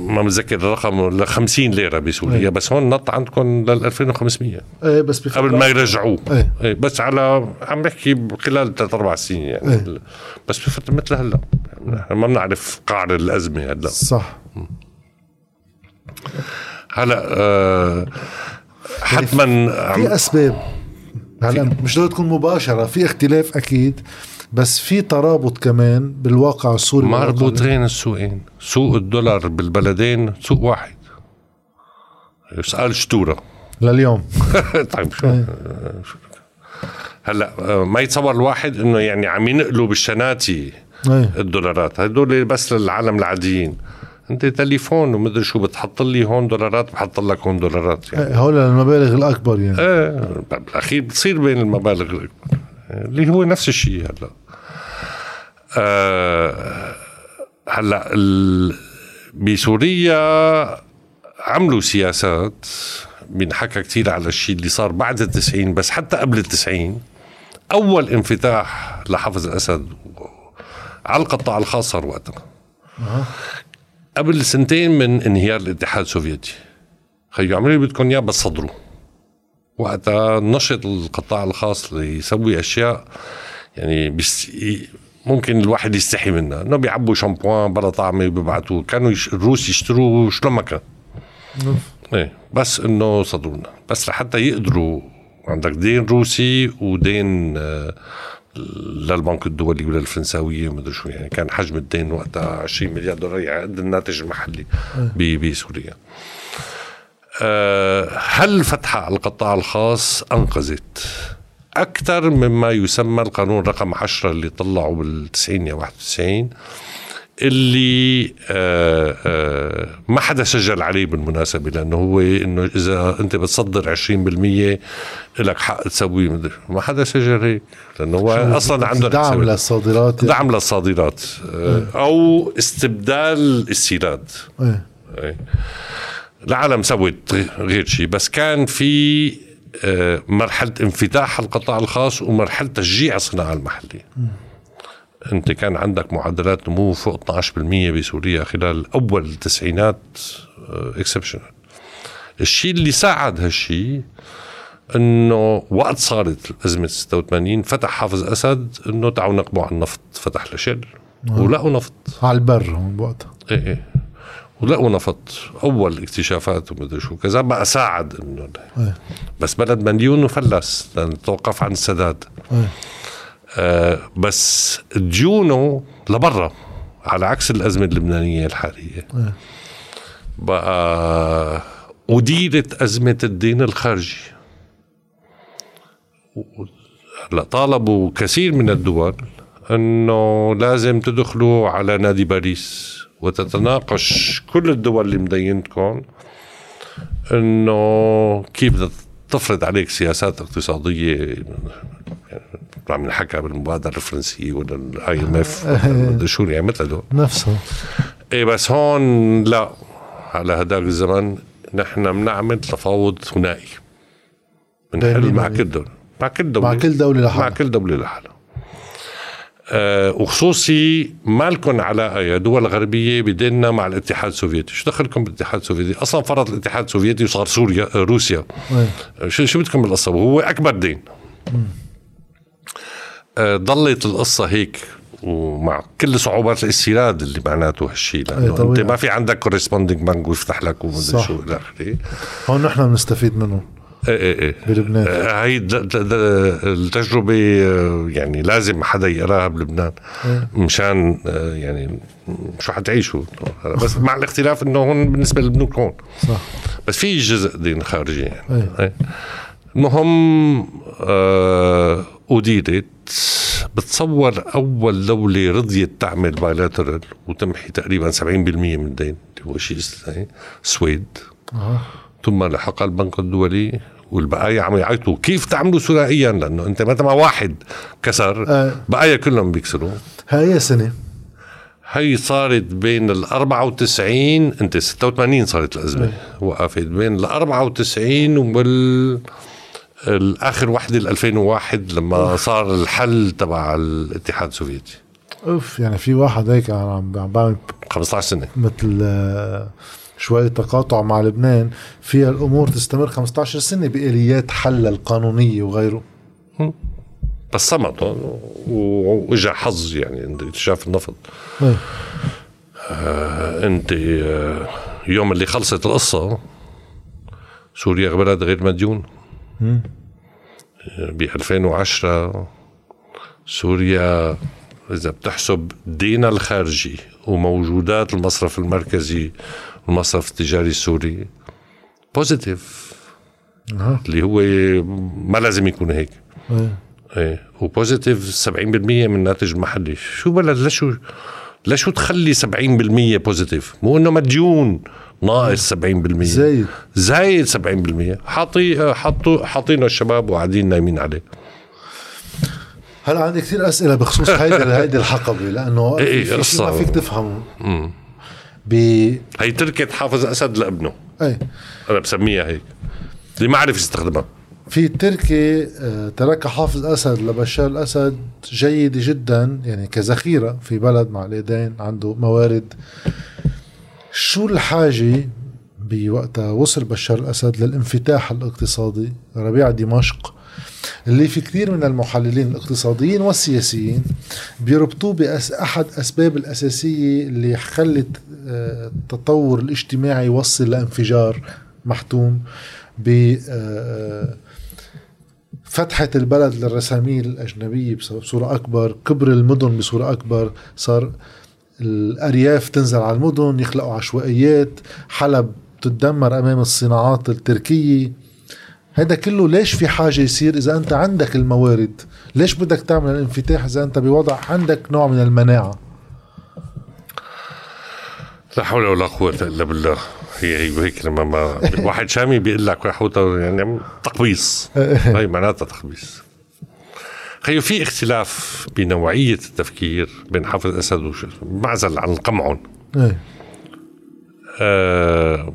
ما متذكر الرقم ل 50 ليرة بسوريا إيه. بس هون نط عندكم لل 2500 إيه بس قبل ما يرجعوه. إيه. إيه بس على عم بحكي خلال ثلاث أربع سنين يعني. إيه. بس بفتره مثل هلا. يعني ما بنعرف قعر الأزمة هلا. صح. هلا آه حتما في أسباب. هلا مش ضروري تكون مباشرة في اختلاف أكيد. بس في ترابط كمان بالواقع السوري مربوطين السوقين. سوق الدولار بالبلدين سوق واحد. اسال شتورة. لليوم. طيب شو؟ إيه. هلا ما يتصور الواحد إنه يعني عم ينقلوا بالشناتي إيه. الدولارات. هدول بس للعالم العاديين. أنت تليفون ومدري شو بتحط لي هون دولارات بحط لك هون دولارات يعني. هول المبالغ الأكبر يعني. إيه بالأخير بتصير بين المبالغ الأكبر. اللي هو نفس الشيء هلا. آه هلا بسوريا عملوا سياسات بنحكى كثير على الشيء اللي صار بعد التسعين بس حتى قبل التسعين أول انفتاح لحافظ الأسد على القطاع الخاص صار وقتها. قبل سنتين من انهيار الاتحاد السوفيتي. خيو عملوا اللي بدكم إياه بس صدروا. وقتها نشط القطاع الخاص ليسوي أشياء يعني بس ممكن الواحد يستحي منها. إنه بيعبوا شامبوان بلا طعمه بيبعتوه. كانوا يش... الروس يشتروه شلون ما كان. إيه بس إنه صدرونا بس لحتى يقدروا. عندك دين روسي ودين آه للبنك الدولي وللفرنساويه ومدري شو يعني. كان حجم الدين وقتها 20 مليار دولار. يعني قد الناتج المحلي بسوريا. أه هل فتحة على القطاع الخاص؟ أنقذت. أكثر مما يسمى القانون رقم 10 اللي طلعوا بال90 يا 91 اللي آه آه ما حدا سجل عليه بالمناسبة لأنه هو إنه إذا أنت بتصدر 20% لك حق تسوي ما حدا سجل هيك لأنه هو أصلا عنده دعم للصادرات يعني. دعم للصادرات آه أو استبدال السيراد إيه. إيه. العالم سوت غير شيء بس كان في آه مرحلة انفتاح القطاع الخاص ومرحلة تشجيع الصناعة المحلية. م. أنت كان عندك معدلات نمو فوق 12% بسوريا خلال أول التسعينات اكسبشنال آه، الشيء اللي ساعد هالشيء إنه وقت صارت ازمه 86 فتح حافظ أسد إنه تعالوا نقبوا على النفط فتح لشل آه. ولقوا نفط. على البر بوقتها. إيه إيه. ولقوا نفط أول اكتشافات ومدري شو كذا بقى ساعد إنه إيه. بس بلد مليون وفلس توقف عن السداد إيه. آه بس ديونه لبرا على عكس الأزمة اللبنانية الحالية آه. بقى أديرت أزمة الدين الخارجي هلا طالبوا كثير من الدول إنه لازم تدخلوا على نادي باريس وتتناقش كل الدول اللي مدينتكم إنه كيف بدها تفرض عليك سياسات اقتصادية عم نحكى بالمبادره الفرنسية ولا ال IMF شو يعني مثل هدول نفسه. إيه بس هون لا على هداك الزمن نحن بنعمل تفاوض ثنائي بنحل مع كل دولة مع كل دولة. مع كل دولة لحالها. مع كل دولة لحالها. وخصوصي ما لكم علاقة يا دول غربية بديننا مع الاتحاد السوفيتي. شو دخلكم بالاتحاد السوفيتي؟ أصلا فرض الاتحاد السوفيتي وصار سوريا روسيا. شو شو بدكم بالقصة؟ وهو أكبر دين. آه، ضلت القصة هيك ومع كل صعوبات الاستيراد اللي معناته هالشيء لأنه أنت ما في عندك corresponding bank ويفتح لك ومدري شو إلى آخره. هون نحن بنستفيد منه إيه بلبنان آه، هي التجربة آه، يعني لازم حدا يقراها بلبنان إيه. مشان آه، يعني شو حتعيشوا بس مع الاختلاف إنه هون بالنسبة للبنوك هون صح بس في جزء دين خارجي يعني إيه. إيه. المهم آه أديرت بتصور أول دولة رضيت تعمل بايلاترال وتمحي تقريبا 70% من الدين اللي هو شيء السويد أه. ثم لحق البنك الدولي والبقايا عم يعيطوا. كيف تعملوا ثنائيا؟ لأنه أنت متى ما واحد كسر. آه. بقايا كلهم بيكسروا. هاي سنة. هي صارت بين ال 94 أنت 86 صارت الأزمة. وقفت بين ال 94 وبال الآخر وحدة ال 2001 لما صار الحل تبع الاتحاد السوفيتي. أوف يعني في واحد هيك عم عم بعمل 15 سنة. مثل آه، شوية تقاطع مع لبنان فيها الأمور تستمر 15 سنة بآليات حل القانونية وغيره. بس صمت وإجا حظ يعني اكتشاف النفط. إيه. آه أنت آه يوم اللي خلصت القصة سوريا بلد غير مديون. ب 2010 سوريا إذا بتحسب دينها الخارجي وموجودات المصرف المركزي والمصرف التجاري السوري بوزيتيف. اللي هو ما لازم يكون هيك. إيه. إيه. و positive 70% من الناتج المحلي شو بلد؟ لشو لشو تخلي 70% positive مو إنه مديون ناقص 70% زايد. زايد 70% حاطي حطوا حاطينه الشباب وقاعدين نايمين عليه. هلا عندي كثير أسئلة بخصوص هيدي هيدي الحقبة لأنه إيه في شيء قصة. ما فيك تفهمه. ب هي تركة حافظ أسد لابنه. إيه أنا بسميها هيك. اللي ما عرف يستخدمها. في تركي آه، ترك حافظ أسد لبشار الاسد جيدة جدا يعني كذخيره في بلد مع الإيدين عنده موارد. شو الحاجة بوقتها وصل بشار الاسد للانفتاح الاقتصادي؟ ربيع دمشق اللي في كثير من المحللين الاقتصاديين والسياسيين بيربطوه بأس أحد أسباب الأساسية اللي خلت آه، التطور الاجتماعي يوصل لانفجار محتوم ب آه، فتحة البلد للرساميل الأجنبية بص- بصورة أكبر كبر المدن بصورة أكبر صار الأرياف تنزل على المدن يخلقوا عشوائيات حلب تتدمر أمام الصناعات التركية. هذا كله ليش في حاجة يصير إذا أنت عندك الموارد؟ ليش بدك تعمل الانفتاح إذا أنت بوضع عندك نوع من المناعة؟ لا حول ولا قوة إلا بالله. هي هي هيك لما ما واحد شامي بيقول لك يعني تقبيص. هي معناتها تقبيص. خيو في اختلاف بنوعية التفكير بين حافظ أسد وش معزل عن قمعهم. إيه. آه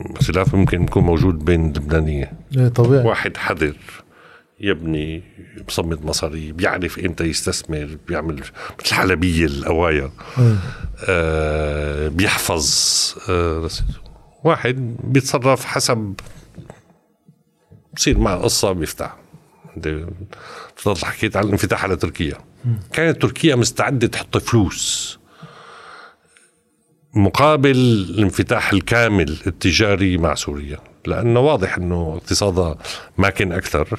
اختلاف ممكن يكون موجود بين اللبنانية إيه طبيعي. واحد حذر يبني بصمد مصاري بيعرف إمتى يستثمر بيعمل مثل حلبية الأوايا إيه. آه بيحفظ. آه. واحد بيتصرف حسب بصير معه قصة بيفتح. بتضل حكيت عن الانفتاح على تركيا. كانت تركيا مستعدة تحط فلوس مقابل الانفتاح الكامل التجاري مع سوريا لأنه واضح إنه اقتصادها ماكن أكثر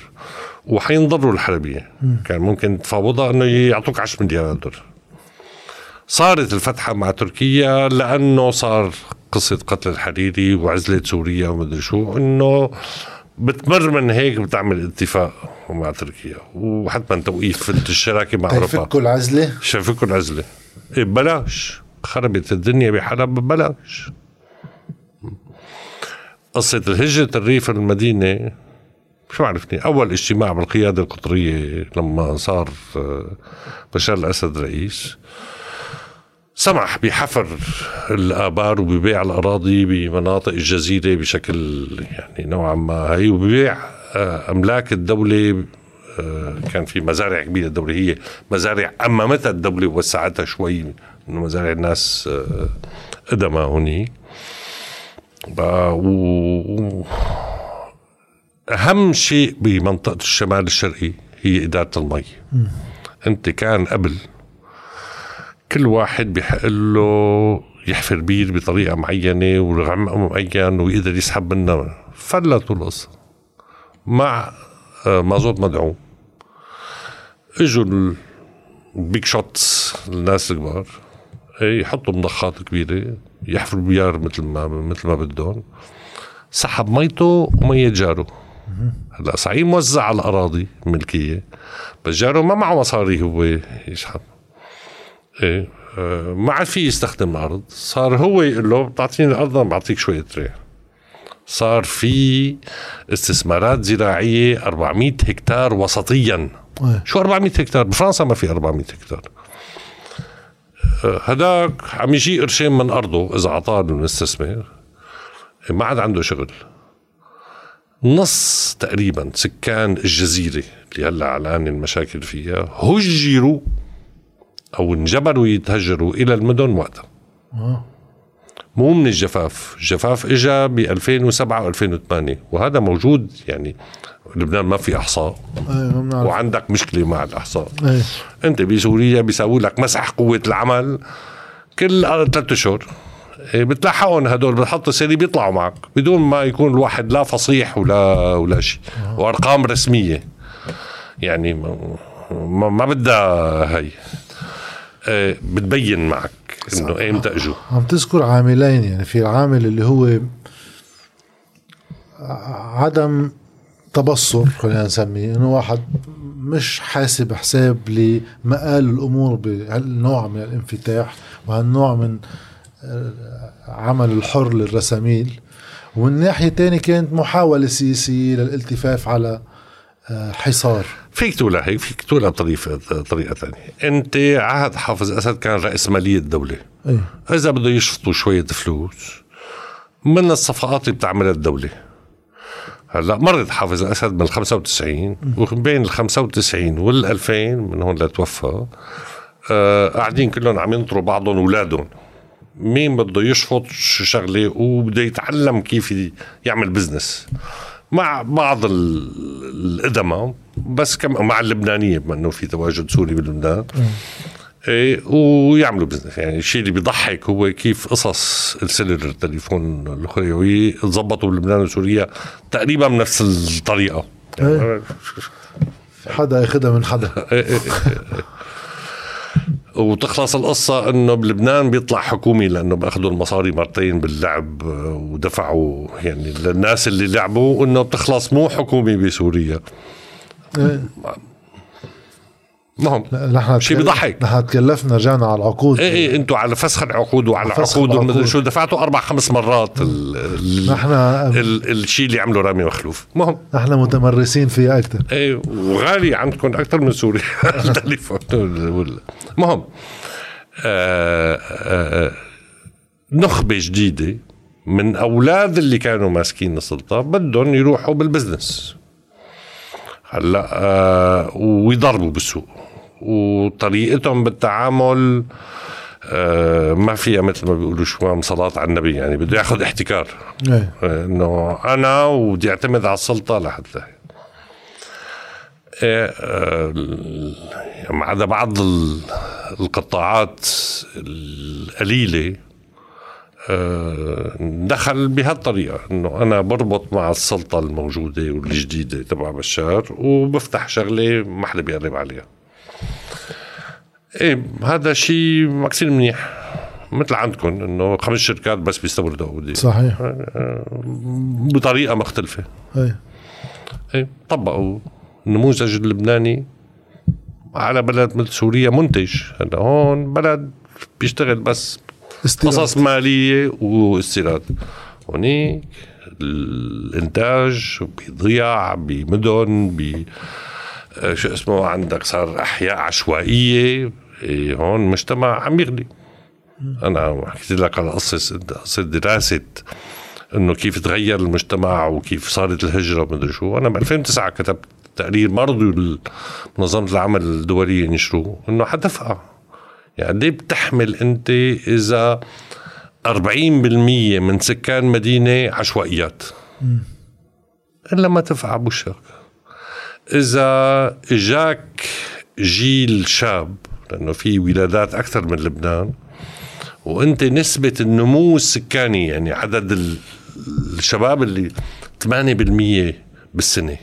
وحينضروا الحلبيه كان ممكن تفاوضها إنه يعطوك 10 مليارات دولار. صارت الفتحة مع تركيا لأنه صار قصة قتل الحريري وعزلة سوريا ومدري شو إنه بتمر من هيك بتعمل اتفاق مع تركيا وحتما توقيف الشراكة مع أوروبا. تيفكوا العزلة؟ شايفكم العزلة. إيه ببلاش خربت الدنيا بحلب ببلاش. قصة الهجرة الريف المدينة شو عرفني؟ أول اجتماع بالقيادة القطرية لما صار آه، بشار الأسد رئيس سمح بحفر الآبار وببيع الأراضي بمناطق الجزيرة بشكل يعني نوعا ما. هي وببيع آه، أملاك الدولة آه، كان في مزارع كبيرة الدولة هي مزارع أممتها الدولة ووسعتها شوي مزارع الناس آه، قدمها هني. و- أهم شيء بمنطقة الشمال الشرقي هي إدارة المي. أنت كان قبل كل واحد بحق له يحفر بير بطريقة معينة ورقم معين ويقدر يسحب منها. فلتوا القصة مع آه، مازوت مدعوم إجوا البيك شوتس الناس الكبار. يحطوا مضخات كبيرة يحفروا بيار مثل ما مثل ما بدهم. سحب ميته ومية جاره هلا صحيح موزع على الأراضي ملكيه بس جاره ما معه مصاري هو يشحن إيه آه ما عاد في يستخدم الأرض. صار هو يقول له بتعطيني الأرض بعطيك شوية ريح صار في استثمارات زراعية 400 هكتار وسطيا. أيه. شو 400 هكتار؟ بفرنسا ما في 400 هكتار. هداك عم يجي قرشين من أرضه إذا اعطاه المستثمر ما عاد عنده شغل نص تقريبا سكان الجزيرة اللي هلأ علان المشاكل فيها هجروا أو انجبروا يتهجروا إلى المدن وقتها. مو من الجفاف الجفاف اجى ب 2007 و2008 وهذا موجود يعني لبنان ما في أحصاء. أيه وعندك مشكلة مع الأحصاء. أيه. أنت بسوريا بيسووا لك مسح قوة العمل كل ثلاثة اشهر إيه، بتلاحقهم هدول بالحط السري بيطلعوا معك بدون ما يكون الواحد لا فصيح ولا ولا شيء. وأرقام رسمية. يعني ما, ما بدها هي. إيه، بتبين معك إنه إمتى إجوا. عم تذكر عاملين يعني في العامل اللي هو عدم تبصر خلينا نسميه إنه واحد مش حاسب حساب لمآل الأمور بهالنوع من الانفتاح وهالنوع من عمل الحر للرساميل. ومن ناحية تانية كانت محاولة سياسية للالتفاف على آه، حصار. فيك تقولها هيك فيك تقولها بطريقة طريقة ثانية أنت عهد حافظ أسد كان رئيس مالية الدولة. أيه؟ إذا بده يشفطوا شوية فلوس من الصفقات اللي بتعملها الدولة؟ هلا مرت حافظ الأسد من ال 95 وبين ال 95 وال 2000 من هون لتوفى. آه قاعدين كلهم عم ينطروا بعضهم اولادهم مين بده يشفط شغلة وبده يتعلم كيف يعمل business مع بعض الأدماء بس كم مع اللبنانية بما إنه في تواجد سوري بلبنان. ويعملوا business يعني الشيء اللي بيضحك هو كيف قصص ال cellular التليفون الخيوي تظبطوا بلبنان وسوريا تقريبا بنفس الطريقة. يعني حدا ياخذها من حدا. إيه، إيه، إيه، وتخلص القصة إنه بلبنان بيطلع حكومي لأنه بأخذوا المصاري مرتين باللعب ودفعوا يعني للناس اللي لعبوا إنه بتخلص مو حكومي بسوريا. إيه. مهم نحن شيء بيضحك. نحن تكلفنا رجعنا على العقود. إيه إيه أنتم على فسخ العقود وعلى العقود ومدري شو. دفعتوا أربع خمس مرات نحن الشيء اللي عمله رامي مخلوف. مهم نحن متمرسين فيها أكثر. إيه وغالي عندكم أكثر من سوريا التليفون مهم آه آه نخبة جديدة من أولاد اللي كانوا ماسكين السلطة بدهم يروحوا بالبزنس. هلأ آه ويضربوا بالسوق. وطريقتهم بالتعامل آه ما فيها مثل ما بيقولوا شو صلاة على النبي يعني بده ياخذ احتكار. إيه. آه إنه أنا وبدي اعتمد على السلطة لحتى إيه آه ما عدا بعض القطاعات القليلة آه، دخل بهالطريقة إنه أنا بربط مع السلطة الموجودة والجديدة تبع بشار وبفتح شغلة ما حدا بيقرب عليها. إيه هذا شيء ما كثير منيح. مثل عندكم إنه خمس شركات بس بيستوردوا اودي صحيح. آه، بطريقة مختلفة. إيه. إيه طبقوا النموذج اللبناني على بلد مثل سوريا منتج. هلا هون بلد بيشتغل بس قصص مالية واستيراد. هونيك الإنتاج بيضيع بمدن ب آه، شو اسمه عندك صار أحياء عشوائية إيه هون مجتمع عم يغلي أنا حكيت لك على قصة قصة دراسة إنه كيف تغير المجتمع وكيف صارت الهجرة ومدري شو. أنا ب 2009 كتبت تقرير ما رضوا منظمه العمل الدوليه ينشروه إنه حتدفع يعني قد بتحمل أنت إذا 40% من سكان مدينة عشوائيات؟ إلا ما تدفع بوشك إذا إجاك جيل شاب لأنه في ولادات أكثر من لبنان وأنت نسبة النمو السكاني يعني عدد الشباب اللي 8% بالسنة.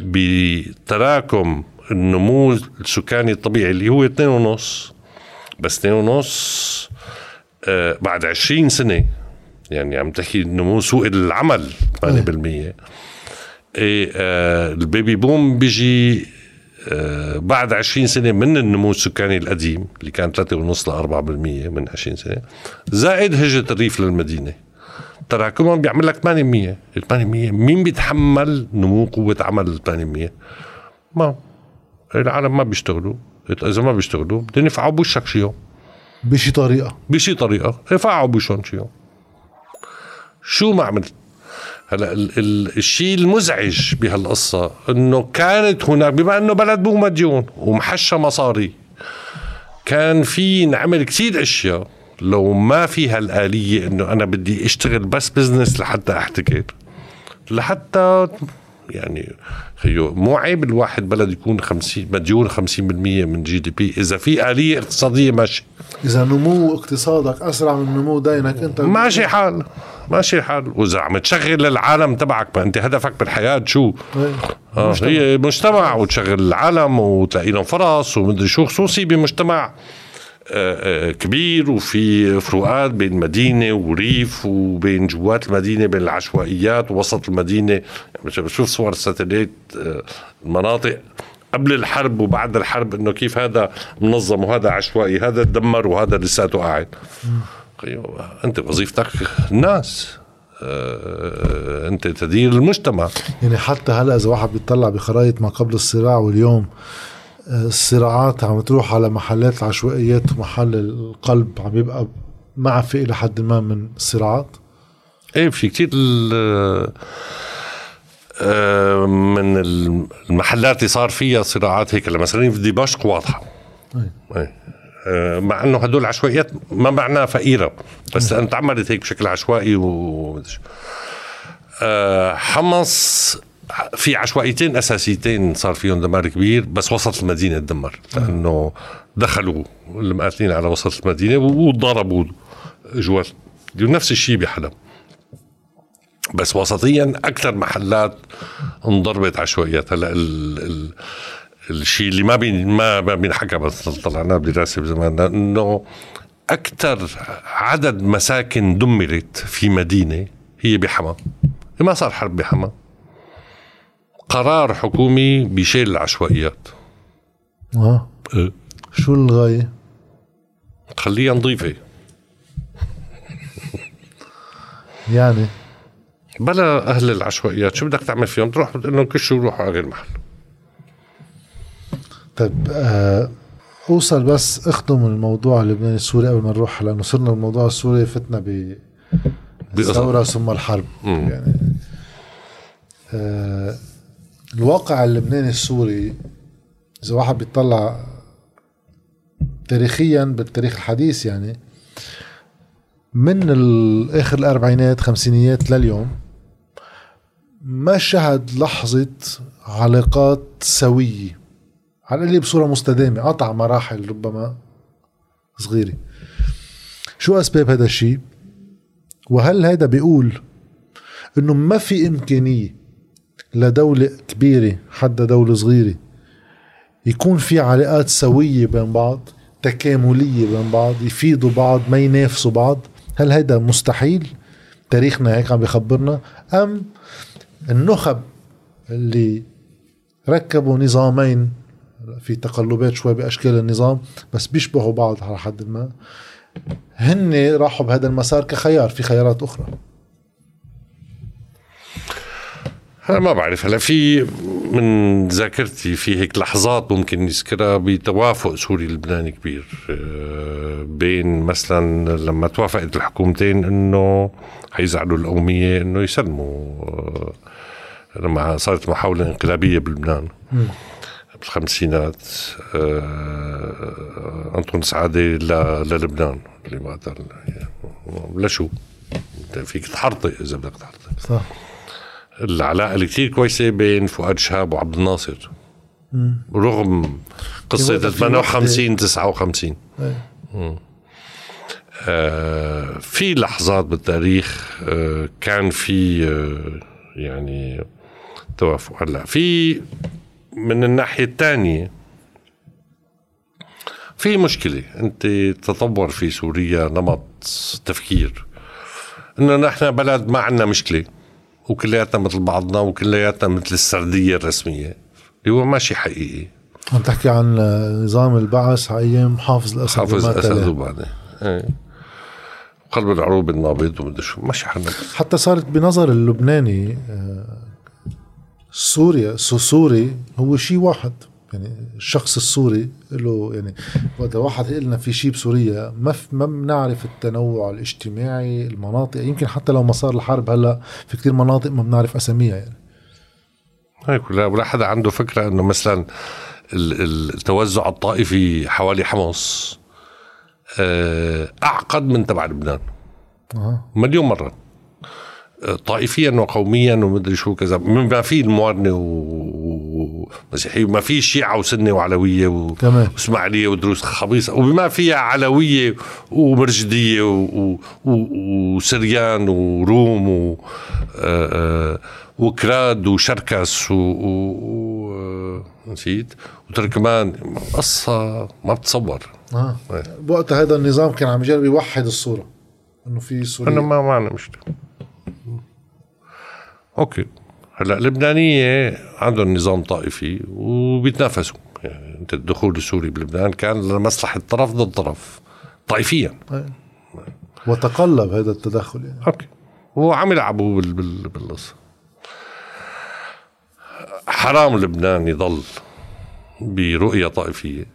بتراكم النمو السكاني الطبيعي اللي هو 2 ونص بس 2 ونص آه بعد 20 سنة. يعني عم تحكي نمو سوق العمل 8% إيه آه البيبي بوم بيجي آه بعد 20 سنة من النمو السكاني القديم اللي كان 3.5 ل 4% من 20 سنة زائد هجرة الريف للمدينة. تراكمهم بيعمل لك 800 800 مين بيتحمل نمو قوة عمل 800 ما. العالم ما بيشتغلوا. إذا ما بيشتغلوا بدهم يفعوا بوشك شي يوم. بشي طريقة. بشي طريقة. يفعوا بوشهم شي يوم. شو ما عملت؟ هلا الشيء المزعج بهالقصة إنه كانت هناك بما إنه بلد مو مديون ومحشى مصاري كان في نعمل كثير أشياء لو ما في هالآلية إنه أنا بدي أشتغل بس business لحتى أحتكر لحتى يعني خيو مو عيب الواحد بلد يكون 50 مديون 50% من GDP. إذا في آلية اقتصادية ماشي. إذا نمو اقتصادك أسرع من نمو دينك أنت. ماشي حال. ماشي الحال وإذا عم تشغل العالم تبعك ما أنت هدفك بالحياة شو. آه مجتمع. هي مجتمع وتشغل العالم وتلاقي لهم فرص ومدري شو خصوصي بمجتمع. كبير وفي فروقات بين مدينة وريف وبين جوات المدينة بين العشوائيات ووسط المدينة. يعني بشوف صور الساتليت آه، المناطق قبل الحرب وبعد الحرب إنه كيف هذا منظم وهذا عشوائي هذا تدمر وهذا لساته قاعد. أنت وظيفتك الناس أنت تدير المجتمع. يعني حتى هلأ إذا واحد بيطلع بخرائط ما قبل الصراع واليوم الصراعات عم تروح على محلات العشوائيات ومحل القلب عم يبقى معفي إلى حد ما من الصراعات إيه في كثير آه، من المحلات اللي صار فيها صراعات هيك مثلا في دمشق واضحة أي. أي. آه، مع إنه هدول العشوائيات ما معناها فقيرة بس انت عملت هيك بشكل عشوائي و آه، حمص في عشوائيتين أساسيتين صار فيهم دمار كبير بس وسط المدينة تدمر لأنه دخلوا المقاتلين على وسط المدينة وضربوا جوات نفس الشيء بحلب. بس وسطيا أكثر محلات انضربت عشوائيات هلأ ال ال الشيء اللي ما بين ما ما بينحكى بس طلعناه بدراسة بزماننا إنه أكثر عدد مساكن دمرت في مدينة هي بحما ما صار حرب بحما قرار حكومي بشيل العشوائيات آه إيه؟ شو الغاية؟ خليها نظيفة يعني بلا أهل العشوائيات شو بدك تعمل فيهم؟ تروح بتقول لهم كشوا وروحوا على غير محل طيب آه أوصل بس اختم الموضوع اللبناني السوري قبل ما نروح لأنه صرنا الموضوع السوري فتنا ب الثورة ثم الحرب مم. يعني آه الواقع اللبناني السوري إذا واحد بيطلع تاريخيا بالتاريخ الحديث يعني من آخر الأربعينات خمسينيات لليوم ما شهد لحظة علاقات سوية على اللي بصورة مستدامة قطع مراحل ربما صغيرة. شو أسباب هذا الشيء؟ وهل هذا بيقول إنه ما في إمكانية لدولة كبيرة حتى دولة صغيرة. يكون في علاقات سوية بين بعض تكاملية بين بعض يفيدوا بعض ما ينافسوا بعض. هل هيدا مستحيل؟ تاريخنا هيك عم بيخبرنا أم النخب اللي ركبوا نظامين في تقلبات شوي بأشكال النظام بس بيشبهوا بعض على حد ما هن راحوا بهذا المسار كخيار في خيارات أخرى. ما بعرف. هلا في من ذاكرتي في هيك لحظات ممكن نذكرها بتوافق سوري لبناني كبير. آه، بين مثلا لما توافقت الحكومتين إنه حيزعلوا القوميه إنه يسلموا آه، لما صارت محاولة انقلابية بلبنان بالخمسينات آه، أنطون سعادة للبنان. اللي بعد لشو؟ فيك تحرطي إذا بدك تحرطي. صح. العلاقة اللي كثير كويسة بين فؤاد شهاب وعبد الناصر. مم. رغم قصة 58 59 آه في لحظات بالتاريخ آه كان في آه يعني توافق هلا في من الناحية الثانية في مشكلة أنت تطور في سوريا نمط تفكير. إنه نحن بلد ما عندنا مشكلة. وكلياتنا مثل بعضنا وكلياتنا مثل السرديه الرسمية. اللي هو ماشي حقيقي. عم تحكي عن نظام البعث أيام حافظ الأسد حافظ الأسد وبعدين. إيه. قلب العروب النابض ومدري شو. ماشي حالنا. حتى صارت بنظر اللبناني آه، سوريا سوري هو شيء واحد. يعني الشخص السوري له يعني وقت واحد يقول لنا في شيء بسوريا ما ما بنعرف التنوع الاجتماعي المناطق يمكن حتى لو ما صار الحرب هلا في كثير مناطق ما بنعرف أساميها يعني. هيك ولا ولا حدا عنده فكرة إنه مثلا التوزع الطائفي حوالي حمص آه، أعقد من تبع لبنان. مليون مرة. طائفيا وقوميا ومدري شو كذا. ما في الموارنة ومسيحية وما في شيعة وسنة وعلوية وإسماعيلية ودروس خبيصه وبما فيها علوية ومرجدية وسريان وروم و آه، آه، وكراد وشركس و, و... نسيت. وتركمان. قصة ما بتصور. آه. بوقتها هذا النظام كان عم يجرب يوحد الصورة. إنه في سوريا أنا ما معنا مشكلة okay. هلأ اللبنانية عندهم نظام طائفي وبيتنافسوا. يعني أنت الدخول السوري بلبنان كان لمصلحة طرف ضد طرف طائفيا. وتقلب هذا التدخل يعني. okay. وعم يلعبوا بالقصة. حرام لبنان يضل برؤية طائفية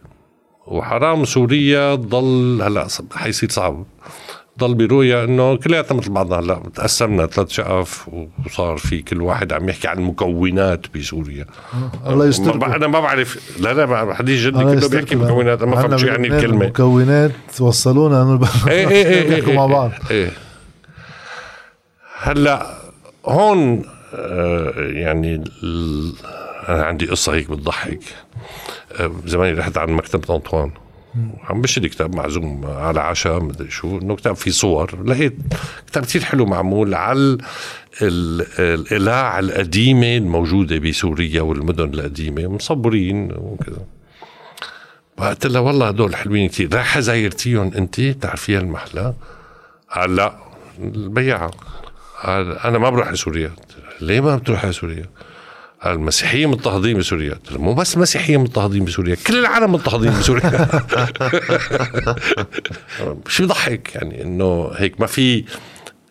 وحرام سوريا تضل هلأ حيصير صعب. ضل برؤية إنه كلياتنا مثل بعضنا هلا تقسمنا ثلاث شقف وصار في كل واحد عم يحكي عن المكونات بسوريا. الله يستر أنا ما بعرف لا لا حديث جدي كله بيحكي مكونات ما فهمت شو يعني الكلمة. مكونات وصلونا إنه إيه إيه إيه, إيه, مع بعض. إيه. هلأ هون آه يعني أنا عندي قصة هيك بتضحك. آه زمان رحت عند مكتبة أنطوان. عم بشتري كتاب معزوم على عشاء مدري شو إنه كتاب فيه صور. لقيت كتاب كثير حلو معمول على القلاع القديمة الموجودة بسوريا والمدن القديمة مصبرين وكذا. قلت لها والله هدول حلوين كثير رايحه زايرتيهم أنت؟ بتعرفيها المحلة؟ قال لا البياعه قال أنا ما بروح لسوريا. ليه ما بتروح لسوريا؟ المسيحيين مضطهدين بسوريا. مو بس مسيحيين مضطهدين بسوريا كل العالم مضطهدين بسوريا. شو يضحك؟ يعني إنه هيك ما في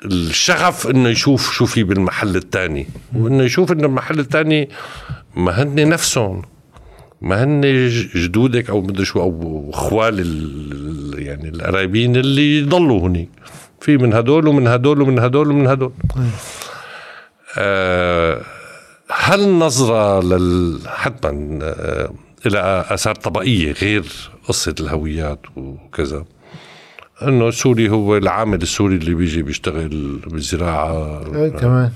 الشغف إنه يشوف شو في بالمحل الثاني وإنه يشوف إنه المحل الثاني ما هن نفسهم ما هن جدودك أو مدري شو أو اخوال يعني القرايبين اللي ضلوا هنيك. في من هدول ومن هدول ومن هدول ومن هدول. آه هل النظرة لل حتما آه، إلى آثار طبقية غير قصة الهويات وكذا؟ إنه السوري هو العامل السوري اللي بيجي بيشتغل بالزراعة. كمان.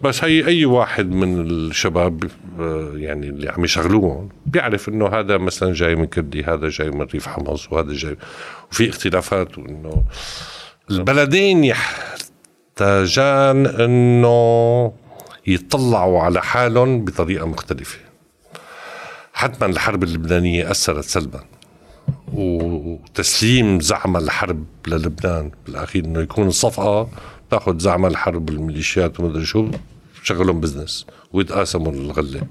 بس هي أي واحد من الشباب آه، يعني اللي عم يشغلوهم بيعرف إنه هذا مثلا جاي من كردي هذا جاي من ريف حمص وهذا جاي. وفي اختلافات وانه البلدين يحتاجان إنه يطلعوا على حالهم بطريقة مختلفة. حتما الحرب اللبنانية أثرت سلبا وتسليم زعم الحرب للبنان بالأخير إنه يكون الصفقه تأخذ زعم الحرب الميليشيات ومدري شو شغلهم بزنس ويتقاسموا الغلة.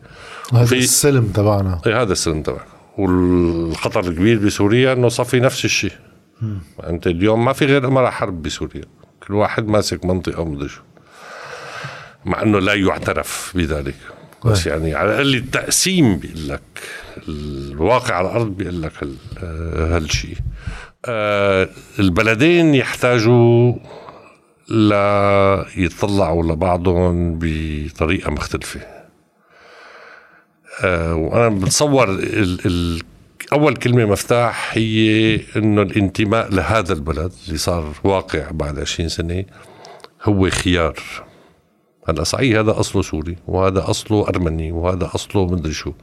هذا السلم تبعنا. إي هذا السلم تبعنا. والخطر الكبير بسوريا إنه صفي نفس الشيء. أنت اليوم ما في غير امراء حرب بسوريا. كل واحد ماسك منطقة ومدري شو. مع إنه لا يعترف بذلك. بس يعني على الأقل التقسيم بيقول لك الواقع على الأرض بيقول لك هالشيء آه البلدين يحتاجوا لا يطلعوا لبعضهم بطريقة مختلفة. آه وأنا بتصور ال ال أول كلمة مفتاح هي إنه الانتماء لهذا البلد اللي صار واقع بعد 20 سنة هو خيار صحيح هذا أصله سوري وهذا أصله أرمني وهذا أصله مدري شو.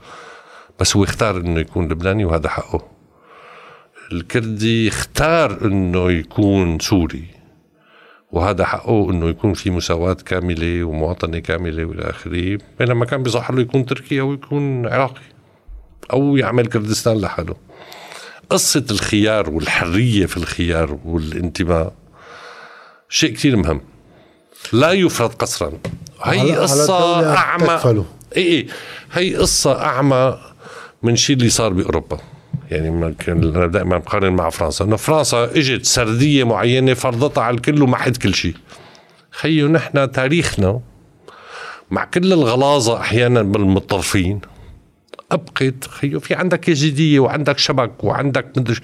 بس هو اختار إنه يكون لبناني وهذا حقه. الكردي اختار إنه يكون سوري وهذا حقه إنه يكون في مساواة كاملة ومواطنة كاملة وإلى آخره. بينما كان بيصح له يكون تركي أو يكون عراقي أو يعمل كردستان لحاله. قصة الخيار والحرية في الخيار والانتماء شيء كثير مهم. لا يفرض قصرا. هي قصة أعمى. إي إي. هي قصة أعمى من شيء اللي صار بأوروبا. يعني أنا دائما بقارن مع فرنسا. إنه فرنسا إجت سردية معينة فرضتها على الكل ومحت كل شيء. خيو نحن تاريخنا مع كل الغلاظة أحيانا بالمتطرفين أبقت خيو في عندك يزيديه وعندك شبك وعندك مدري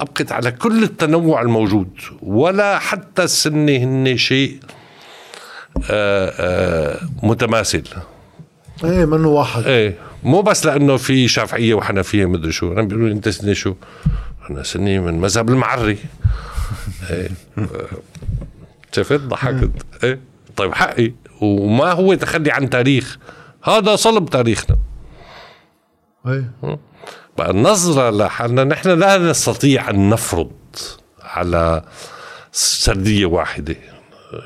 أبقت على كل التنوع الموجود. ولا حتى السنة هن شيء. متماثل. إيه منه واحد. إيه مو بس لأنه في شافعية وحنفية مدري شو. أنا بيقولوا أنت سني شو؟ أنا سني من مذهب المعري. إيه. شفت؟ ضحكت. إيه. طيب حقي. وما هو تخلي عن تاريخ. هذا صلب تاريخنا. إيه. بقى النظرة لحالنا نحن لا نستطيع أن نفرض على سردية واحدة.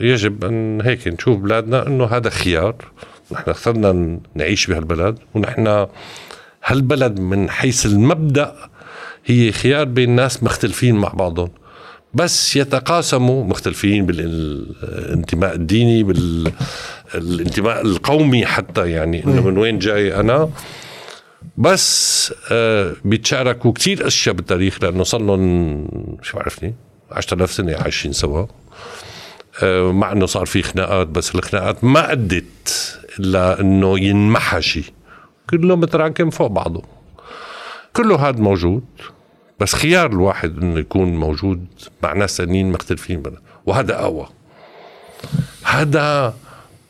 يجب أن هيك نشوف بلادنا أنه هذا خيار. نحن اخترنا نعيش بهالبلد ونحن هالبلد من حيث المبدأ هي خيار بين ناس مختلفين مع بعضهم. بس يتقاسموا مختلفين بالانتماء الديني بالانتماء القومي حتى يعني إنه من وين جاي أنا. بس آه بيتشاركوا كثير أشياء بالتاريخ لأنه صار لهم شو بعرفني 10000 سنة عايشين سوا. مع إنه صار في خناقات بس الخناقات ما أدت إلا إنه ينمحى شيء كله متراكم فوق بعضه. كله هذا موجود بس خيار الواحد إنه يكون موجود مع ناس ثانيين مختلفين بنا. وهذا أقوى. هذا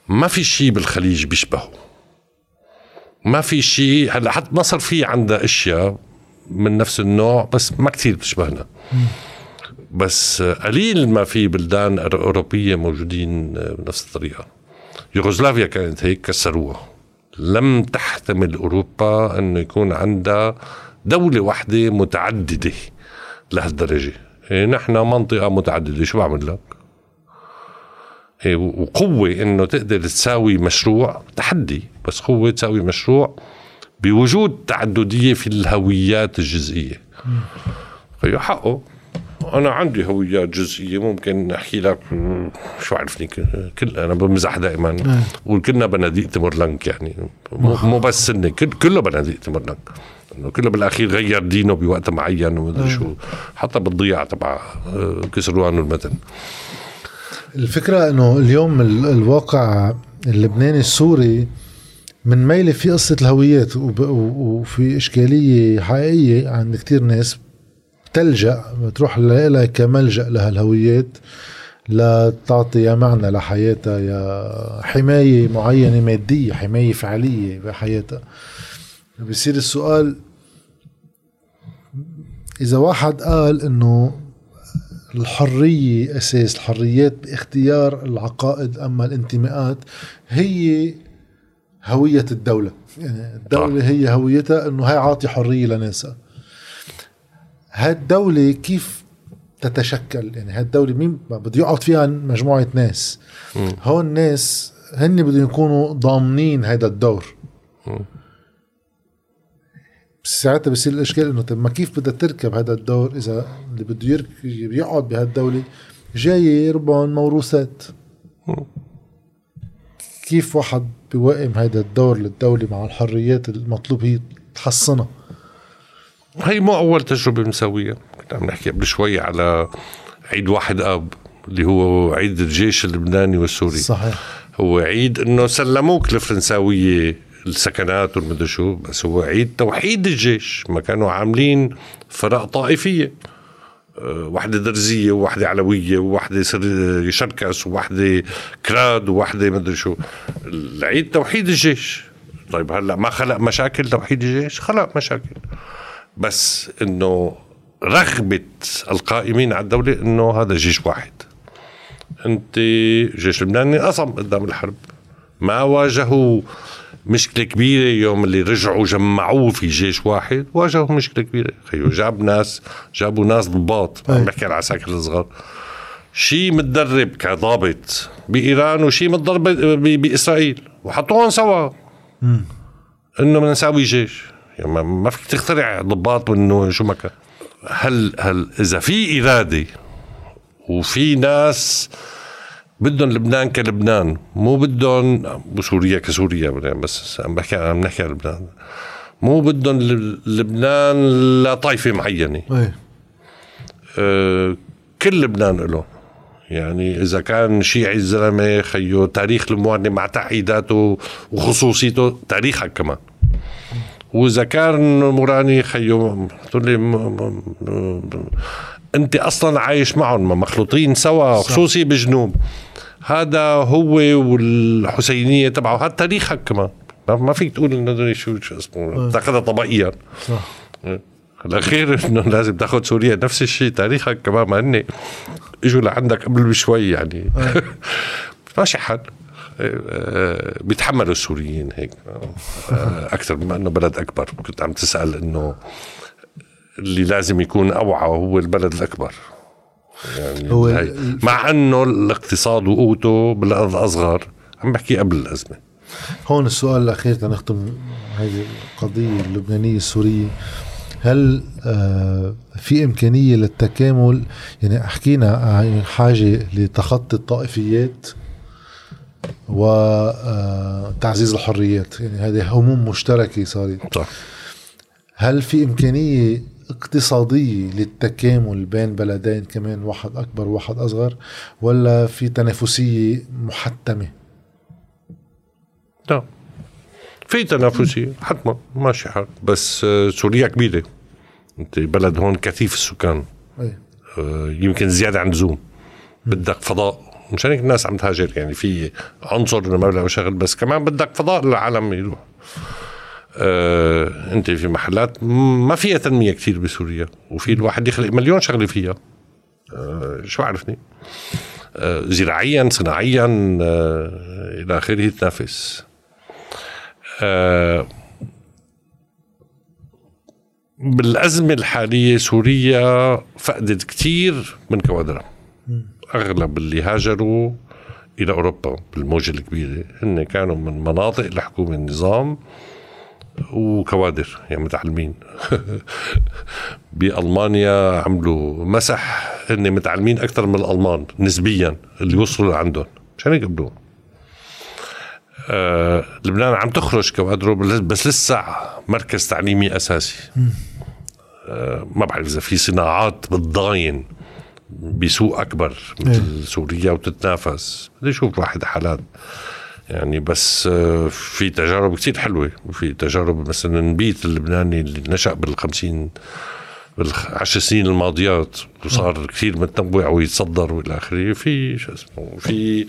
ما في شيء بالخليج بيشبهه. ما في شيء هلا حتى مصر في عندها أشياء من نفس النوع بس ما كثير بتشبهنا. بس قليل ما في بلدان أوروبية موجودين بنفس الطريقة. يوغوسلافيا كانت هيك كسروها. لم تحتمل أوروبا أنه يكون عندها دولة واحدة متعددة لهالدرجة. إيه نحن منطقة متعددة شو بعمل لك؟ إيه وقوة إنه تقدر تساوي مشروع تحدي بس قوة تساوي مشروع بوجود تعددية في الهويات الجزئية. فهي حقه. أنا عندي هويات جزئيه ممكن احكي لك شو عرفني كل أنا بمزح دائما. وكلنا بناديق تمرلنك يعني. مو بس سنه كل كله بناديق تمرلنك إنه كله بالأخير غير دينه بوقت معين ومدري شو. حتى بالضياع تبع كسروان والمتن. الفكرة إنه اليوم الواقع اللبناني السوري من ميلة في قصة الهويات وفي إشكالية حقيقية عند كتير ناس. تلجأ بتروح لها كملجأ لهالهويات لتعطي يا معنى لحياتها يا حماية معينة مادية حماية فعلية بحياتها. بصير السؤال إذا واحد قال إنه الحرية أساس الحريات باختيار العقائد أما الانتماءات هي هوية الدولة. يعني الدولة هي هويتها إنه هي عاطي حرية لناسها. هالدولة كيف تتشكل؟ يعني هالدولة مين بده يقعد فيها مجموعة ناس. م. هون الناس هن بدهم يكونوا ضامنين هذا الدور. م. ساعتها بصير الإشكال إنه طب ما كيف بدها تركب هذا الدور إذا اللي بده يقعد بهالدولة؟ جاي ربعهم موروثات. كيف واحد بيوائم هذا الدور للدولة مع الحريات المطلوب هي تحصنها؟ هي مو أول تجربة بنسويها. كنا عم نحكي قبل شوي على عيد واحد أب اللي هو عيد الجيش اللبناني والسوري. صحيح. هو عيد إنه سلموك الفرنساوية السكنات والمدري شو بس هو عيد توحيد الجيش. ما كانوا عاملين فرق طائفية. وحدة درزية ووحدة علوية ووحدة شركس ووحدة كراد ووحدة مدري شو. العيد توحيد الجيش. طيب هلأ ما خلق مشاكل توحيد الجيش؟ خلق مشاكل. بس إنه رغبة القائمين على الدولة إنه هذا جيش واحد. أنت جيش لبناني قصم قدام الحرب. ما واجهوا مشكلة كبيرة يوم اللي رجعوا جمعوه في جيش واحد. واجهوا مشكلة كبيرة. خيو جاب ناس جابوا ناس ضباط عم بحكي على العساكر الصغار. شي متدرب كضابط بإيران وشي متدرب بإسرائيل. وحطوهم سوا. إنه بدنا نساوي جيش. يعني ما فيك تخترع ضباط انه شو ما كان هل هل إذا في إرادة وفي ناس بدهم لبنان كلبنان مو بدهم سوريا كسوريا بس عم بحكي عم نحكي عن لبنان. مو بدهم لبنان لطائفه معينة. أيه. أه كل لبنان له. يعني إذا كان شيعي الزلمة خيو تاريخ المواطنه مع تعقيداته وخصوصيته تاريخك كمان. واذا كان موراني خيو تقول لي انت أصلا عايش معهم مخلوطين سوا خصوصي بجنوب. هذا هو والحسينية تبعه هذا تاريخك كمان. ما فيك تقول إنه شو شو اسمه. تأخذها طبقيا صح. الاخير إنه لازم تأخذ سوريا نفس الشيء تاريخك كمان ما هن إجوا لعندك قبل بشوي يعني. ماشي حال. بيتحملوا السوريين هيك آه، أكثر بما إنه بلد أكبر. كنت عم تسأل إنه اللي لازم يكون أوعى هو البلد الأكبر. يعني هو مع إنه الاقتصاد وقوته بالأرض أصغر. عم بحكي قبل الأزمة. هون السؤال الأخير تنختم هذه القضية اللبنانية السورية. هل آه، في إمكانية للتكامل؟ يعني حكينا عن حاجة لتخطي الطائفيات. وتعزيز آه، الحريات. يعني هذه هموم مشتركة صارت. صح. هل في إمكانية اقتصادية للتكامل بين بلدين كمان واحد أكبر وواحد أصغر ولا في تنافسية محتمة؟ لا في تنافسية حتما ماشي حال. بس آه، سوريا كبيرة. أنت بلد هون كثيف السكان. أي. آه، يمكن زيادة عن اللزوم. بدك فضاء. مشان هيك الناس عم تهاجر يعني في عنصر إنه ما شغل بس كمان بدك فضاء للعالم يروح. آه، أنت في محلات ما فيها تنمية كثير بسوريا وفي الواحد يخلق مليون شغلة فيها. آه، شو عرفني؟ آه، زراعيا صناعيا آه، إلى آخره تنافس آه، بالأزمة الحالية سوريا فقدت كثير من كوادرها. أغلب اللي هاجروا إلى أوروبا بالموجة الكبيرة هن كانوا من مناطق لحكومة النظام وكوادر يعني متعلمين. بألمانيا عملوا مسح هن متعلمين أكثر من الألمان نسبيا اللي وصلوا لعندهم. مشان هيك قبلوهم آه لبنان عم تخرج كوادره بس لسه مركز تعليمي أساسي. آه ما بعرف إذا في صناعات بتضاين. بسوق أكبر مثل سوريا وتتنافس. بدي أشوف واحد حالات. يعني بس آه في تجارب كثير حلوة. في تجارب مثلا نبيت اللبناني اللي نشأ بالخمسين بالعشر سنين الماضيات وصار كثير متنوع ويتصدر وإلى آخره. في شو اسمه في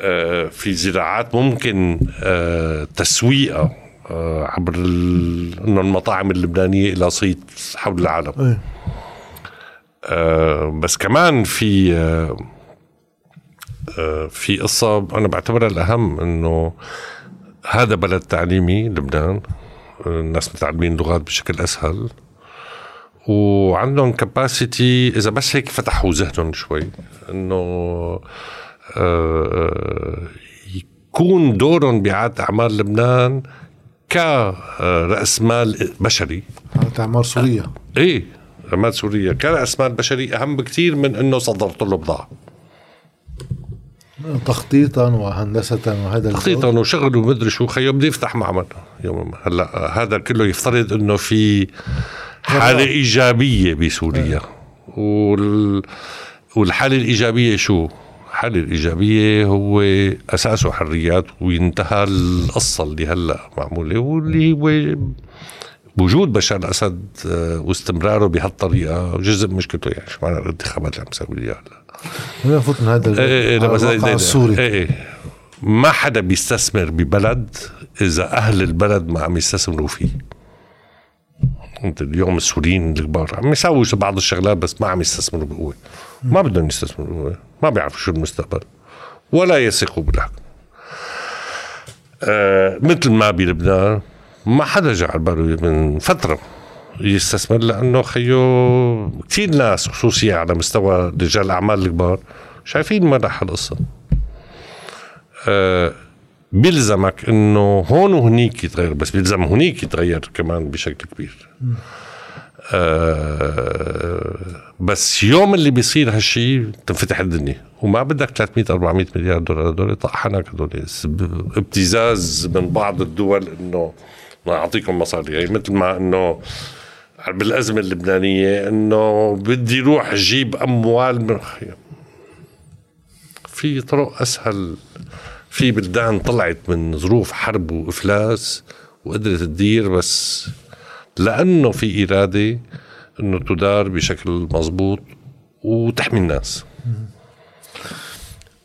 آه، في زراعات ممكن آه، تسويقها آه، عبر إنه المطاعم اللبنانية لها صيت حول العالم. أي. بس كمان في في قصة أنا بعتبرها الأهم إنه هذا بلد تعليمي لبنان. الناس متعلمين لغات بشكل أسهل. وعندهم كباسيتي إذا بس هيك فتحوا ذهنهم شوي إنه يكون دورهم بإعادة أعمال لبنان كرأس مال بشري. إعادة أعمال سوريا إيه. أعمال سوريا. كرأس مال بشري أهم بكثير من إنه صدرت له بضاعة. تخطيطا وهندسة وهذا تخطيطا وشغل ومدري شو. خيو بدي يفتح معمل. يوم هلأ هذا كله يفترض إنه في حالة إيجابية بسوريا. وال والحالة الإيجابية شو؟ الحالة الإيجابية هو أساسه حريات وينتهى القصة اللي هلأ معمولة واللي هو وجود بشار الأسد آه، واستمراره بهالطريقة جزء من مشكلته يعني شو معنى الانتخابات اللي عم يسوي اياها هلا. من هذا إيه الواقع السوري. إيه إيه. ما حدا بيستثمر ببلد إذا أهل البلد ما عم يستثمروا فيه. أنت اليوم السوريين الكبار عم يسووا بعض الشغلات بس ما عم يستثمروا بقوة. ما بدهم يستثمروا بقوة ما بيعرفوا شو المستقبل ولا يثقوا بالحكم. آه مثل ما بلبنان ما حدا جعل باله من فترة يستثمر لأنه خيو كثير ناس خصوصية على مستوى رجال الأعمال الكبار شايفين راح القصة. أه بيلزمك إنه هون وهنيك يتغير بس بيلزم هنيك يتغير كمان بشكل كبير. آه بس يوم اللي بيصير هالشيء تنفتح الدنيا. وما بدك 300 400 مليار دولار هدول طحنك هدول. ابتزاز من بعض الدول إنه نعطيكم مصاري. يعني مثل ما إنه بالأزمة اللبنانية إنه بدي روح أجيب أموال من في طرق أسهل. في بلدان طلعت من ظروف حرب وإفلاس وقدرت تدير بس لأنه في إرادة إنه تدار بشكل مضبوط وتحمي الناس.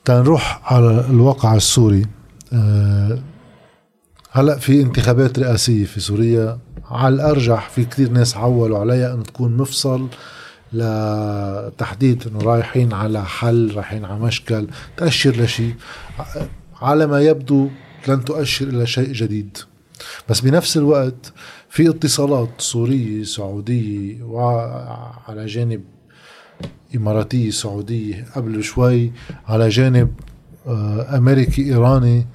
تنروح على الواقع السوري. أه هلا في انتخابات رئاسية في سوريا. على الأرجح في كثير ناس عولوا عليها إنه تكون مفصل لتحديد إنه رايحين على حل رايحين على مشكل تأشر لشيء. على ما يبدو لن تؤشر إلى شيء جديد. بس بنفس الوقت في اتصالات سورية سعودية وعلى جانب إماراتية سعودية قبل شوي على جانب آه، أمريكي إيراني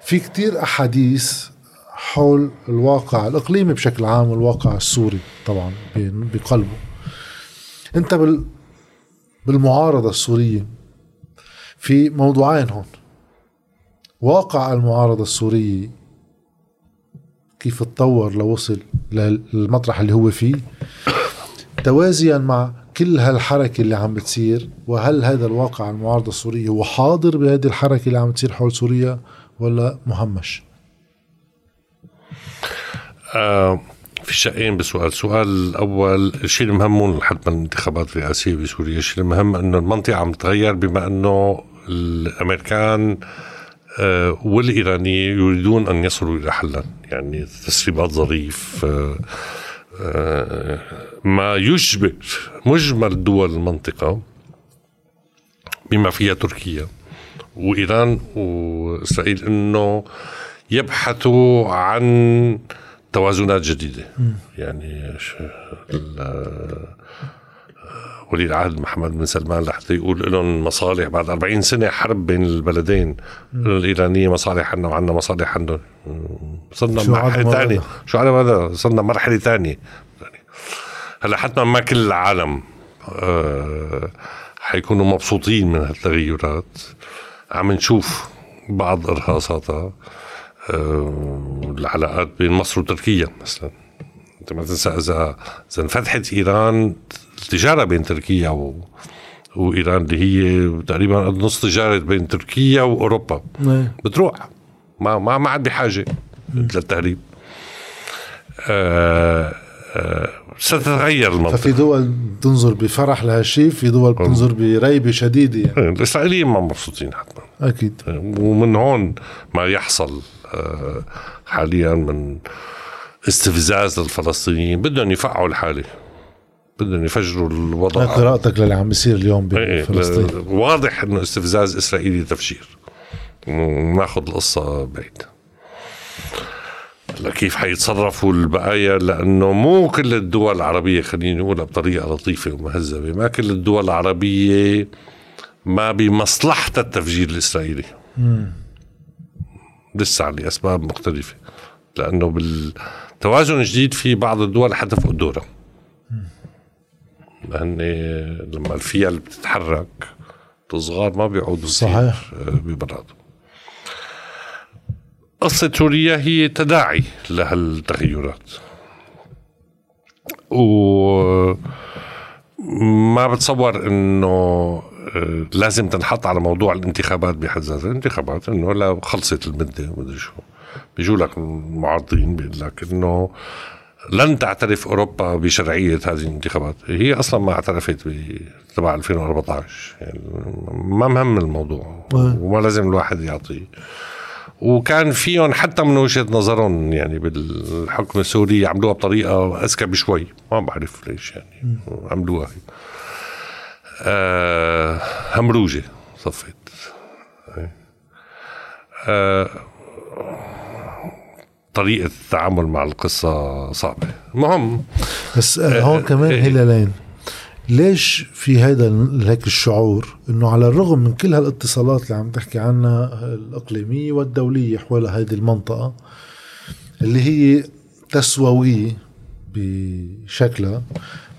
في كتير أحاديث حول الواقع الإقليمي بشكل عام والواقع السوري طبعا بقلبه. أنت بال بالمعارضة السورية في موضوعين هون. واقع المعارضة السورية كيف تطور لوصل للمطرح اللي هو فيه. توازيا مع كل هالحركة اللي عم بتصير وهل هذا الواقع المعارضة السورية هو حاضر بهذه الحركة اللي عم تصير حول سوريا؟ ولا مهمش؟ آه في شقين بسؤال. السؤال الأول الشيء المهم حتما الانتخابات الرئاسية بسوريا. الشيء المهم أنه المنطقة عم تتغير بما أنه الأمريكان آه والإيرانيين يريدون أن يصلوا إلى حل يعني تسريبات ظريف آه آه ما يشبه مجمل دول المنطقة بما فيها تركيا. وإيران وإسرائيل إنه يبحثوا عن توازنات جديدة. يعني ولي العهد محمد بن سلمان لحتى يقول لهم مصالح بعد 40 سنة حرب بين البلدين. الإيرانية مصالح عنا وعنا مصالح عندهم. صرنا مرحلة ثانية. شو على هذا؟ صرنا مرحلة ثانية. هلا حتى ما كل العالم آه حيكونوا مبسوطين من هالتغيرات. عم نشوف بعض إرهاصاتها آه، العلاقات بين مصر وتركيا مثلا. أنت ما تنسى اذا إذا انفتحت إيران التجاره بين تركيا و وإيران اللي هي تقريبا نص تجارة بين تركيا وأوروبا. نعم. بتروح. ما ما ما عاد بحاجة للتهريب. آه آه ستتغير المنطقة. ففي دول تنظر بفرح لهالشيء في دول بتنظر بريبة شديدة يعني. الإسرائيليين ما مبسوطين حتما. أكيد. ومن هون ما يحصل آه، حاليا من استفزاز للفلسطينيين. بدهم يفقعوا الحالة. بدهم يفجروا الوضع. قراءتك للي عم بيصير اليوم بفلسطين؟ واضح إنه استفزاز إسرائيلي تفجير. وناخذ القصة بعيد. كيف حيتصرفوا البقايا؟ لأنه مو كل الدول العربية خليني نقولها بطريقة لطيفة ومهذبة ما كل الدول العربية ما بمصلحتها التفجير الإسرائيلي. لسه لاسباب مختلفة. لأنه بالتوازن الجديد في بعض الدول حتفقوا دورها لأن لما الفيل بتتحرك الصغار ما بيعودوا صحيح. ببرادهم قصة سوريا هي تداعي لهالتغيرات و ما بتصور إنه آه، لازم تنحط على موضوع الانتخابات بحد ذاتها. الانتخابات إنه لا خلصت المدة ومدري شو. بيجوا لك المعارضين بيقول لك إنه لن تعترف أوروبا بشرعية هذه الانتخابات. هي أصلا ما اعترفت تبع 2014 يعني ما مهم الموضوع. وما لازم الواحد يعطي وكان فيهم حتى من وجهة نظرهم يعني بالحكم السوري عملوها بطريقة أذكى بشوي. ما بعرف ليش يعني. عملوها. آه همروجة صفت آه طريقة التعامل مع القصة صعبة. المهم بس آه، هون كمان إيه. هلالين. ليش في هذا هيك الشعور إنه على الرغم من كل هالاتصالات اللي عم تحكي عنها الإقليمية والدولية حول هذه المنطقة اللي هي تسوويه بشكلها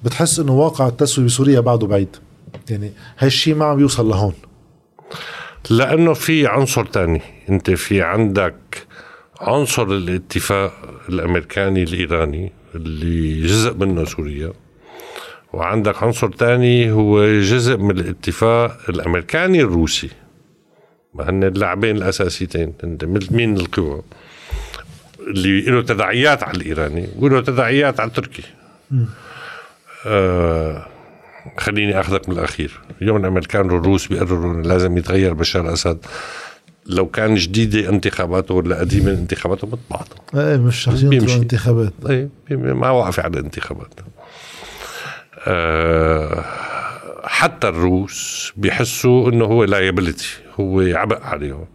بتحس إنه واقع التسوية بسوريا بعده بعيد. يعني هالشيء ما عم يوصل لهون. لأنه في عنصر تاني. أنت في عندك عنصر الاتفاق الأمريكاني الإيراني اللي جزء منه سوريا. وعندك عنصر تاني هو جزء من الاتفاق الأمريكاني الروسي. ما هن اللاعبين الأساسيتين. مين القوى؟ اللي له تداعيات على الإيراني وله تداعيات على التركي آه خليني أخذك من الأخير. اليوم الأمريكان والروس بيقرروا إنه لازم يتغير بشار الاسد لو كان جديدة انتخاباته ولا قديمة انتخاباته مثل إيه مش رح انتخابات. إيه ما واقفة على الانتخابات. حتى الروس بيحسوا إنه هو liability هو عبء عليهم.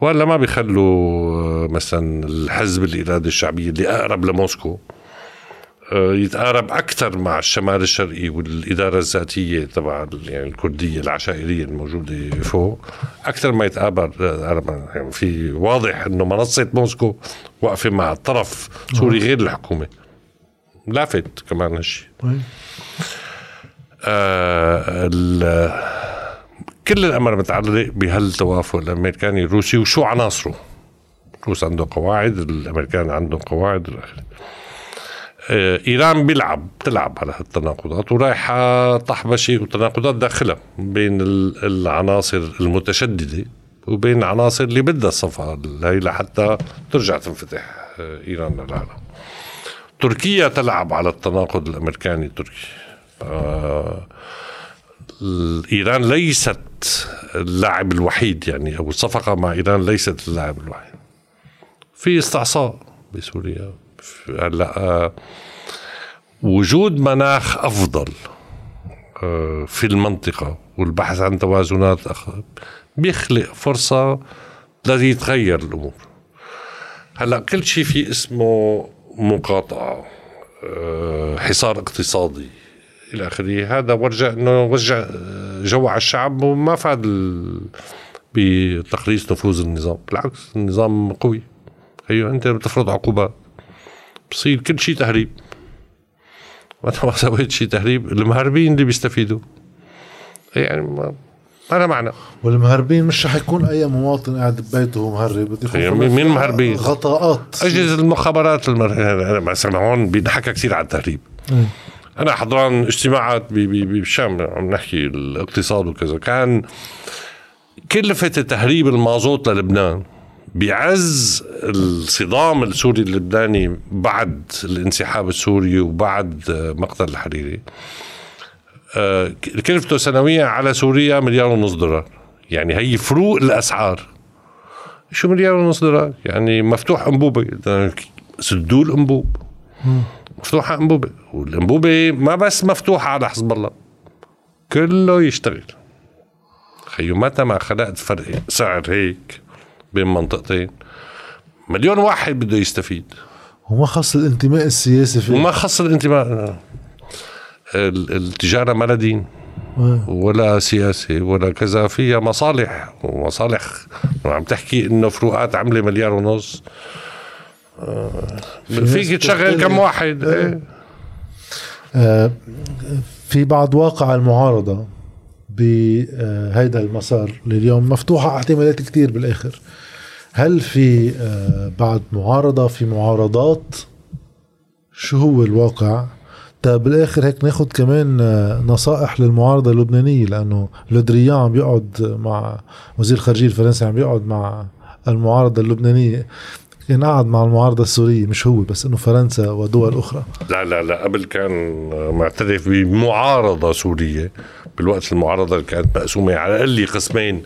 ولا ما بيخلوا مثلا الحزب الإرادة الشعبية اللي أقرب لموسكو آه، يتقارب أكثر مع الشمال الشرقي والإدارة الذاتية تبع يعني الكردية العشائرية الموجودة فوق أكثر ما يتقابل آه، يعني في واضح إنه منصة موسكو واقفة مع طرف سوري غير الحكومة. لافت كمان هالشيء آه كل الأمر متعلق بهالتوافق الأمريكاني الروسي وشو عناصره. الروس عنده قواعد الأمريكان عندهم قواعد الآخر آه، إيران بيلعب بتلعب على هالتناقضات ورايحة طحبشه وتناقضات داخلها بين العناصر المتشددة وبين العناصر اللي بدها الصفقة هي لحتى ترجع تنفتح آه، إيران للعالم. تركيا تلعب على التناقض الأمريكاني التركي آه إيران ليست اللاعب الوحيد يعني أو الصفقه مع إيران ليست اللاعب الوحيد. في استعصاء بسوريا. هلا آه، وجود مناخ أفضل آه، في المنطقة والبحث عن توازنات بيخلق فرصة ليتغير الأمور. هلا كل شيء في اسمه مقاطعة آه، حصار اقتصادي إلى آخره. هذا ورجع إنه وجع جوع الشعب وما فاد بتقليص نفوذ النظام. بالعكس النظام قوي. هي أنت بتفرض عقوبات بصير كل شيء تهريب. ما سويت شيء تهريب المهربين اللي بيستفيدوا. يعني ما ما معنى والمهربين مش رح يكون أي مواطن قاعد ببيته مهرب بده مين مهربين؟ غطاءات. أجهزة المخابرات المر... مثلا هون بينحكى كثير على التهريب. أنا حضران اجتماعات بالشام عم نحكي الاقتصاد وكذا. كان كلفة تهريب المازوت للبنان بعز الصدام السوري اللبناني بعد الانسحاب السوري وبعد مقتل الحريري. كلفته سنويا على سوريا مليار ونص دولار. يعني هي فروق الأسعار. شو مليار ونص دولار؟ يعني مفتوح أنبوبة. سدوا الانبوب مفتوحه أنبوبة. والأنبوبة ما بس مفتوحة على حزب الله. كله يشتغل. خيو متى ما خلقت فرق سعر هيك بين منطقتين؟ مليون واحد بده يستفيد. وما خص الانتماء السياسي فيه وما خص الانتماء. التجاره ما دين ولا سياسي ولا كذا فيها مصالح ومصالح. عم تحكي إنه فروقات عمله مليار ونص. فيك تشغل كم واحد إيه. إيه. آه في بعض واقع المعارضة بهيدا المسار اللي اليوم مفتوحة احتمالات كتير بالآخر. هل في آه بعد معارضة في معارضات؟ شو هو الواقع؟ طيب بالآخر هيك ناخذ كمان آه، نصائح للمعارضة اللبنانية لأنه لودريان عم بيقعد مع وزير الخارجية الفرنسي عم بيقعد مع المعارضة اللبنانية كان قعد مع المعارضة السورية مش هو بس إنه فرنسا ودول أخرى. لا لا لا قبل كان معترف بمعارضة سورية بالوقت المعارضة اللي كانت مقسومة على الأقل قسمين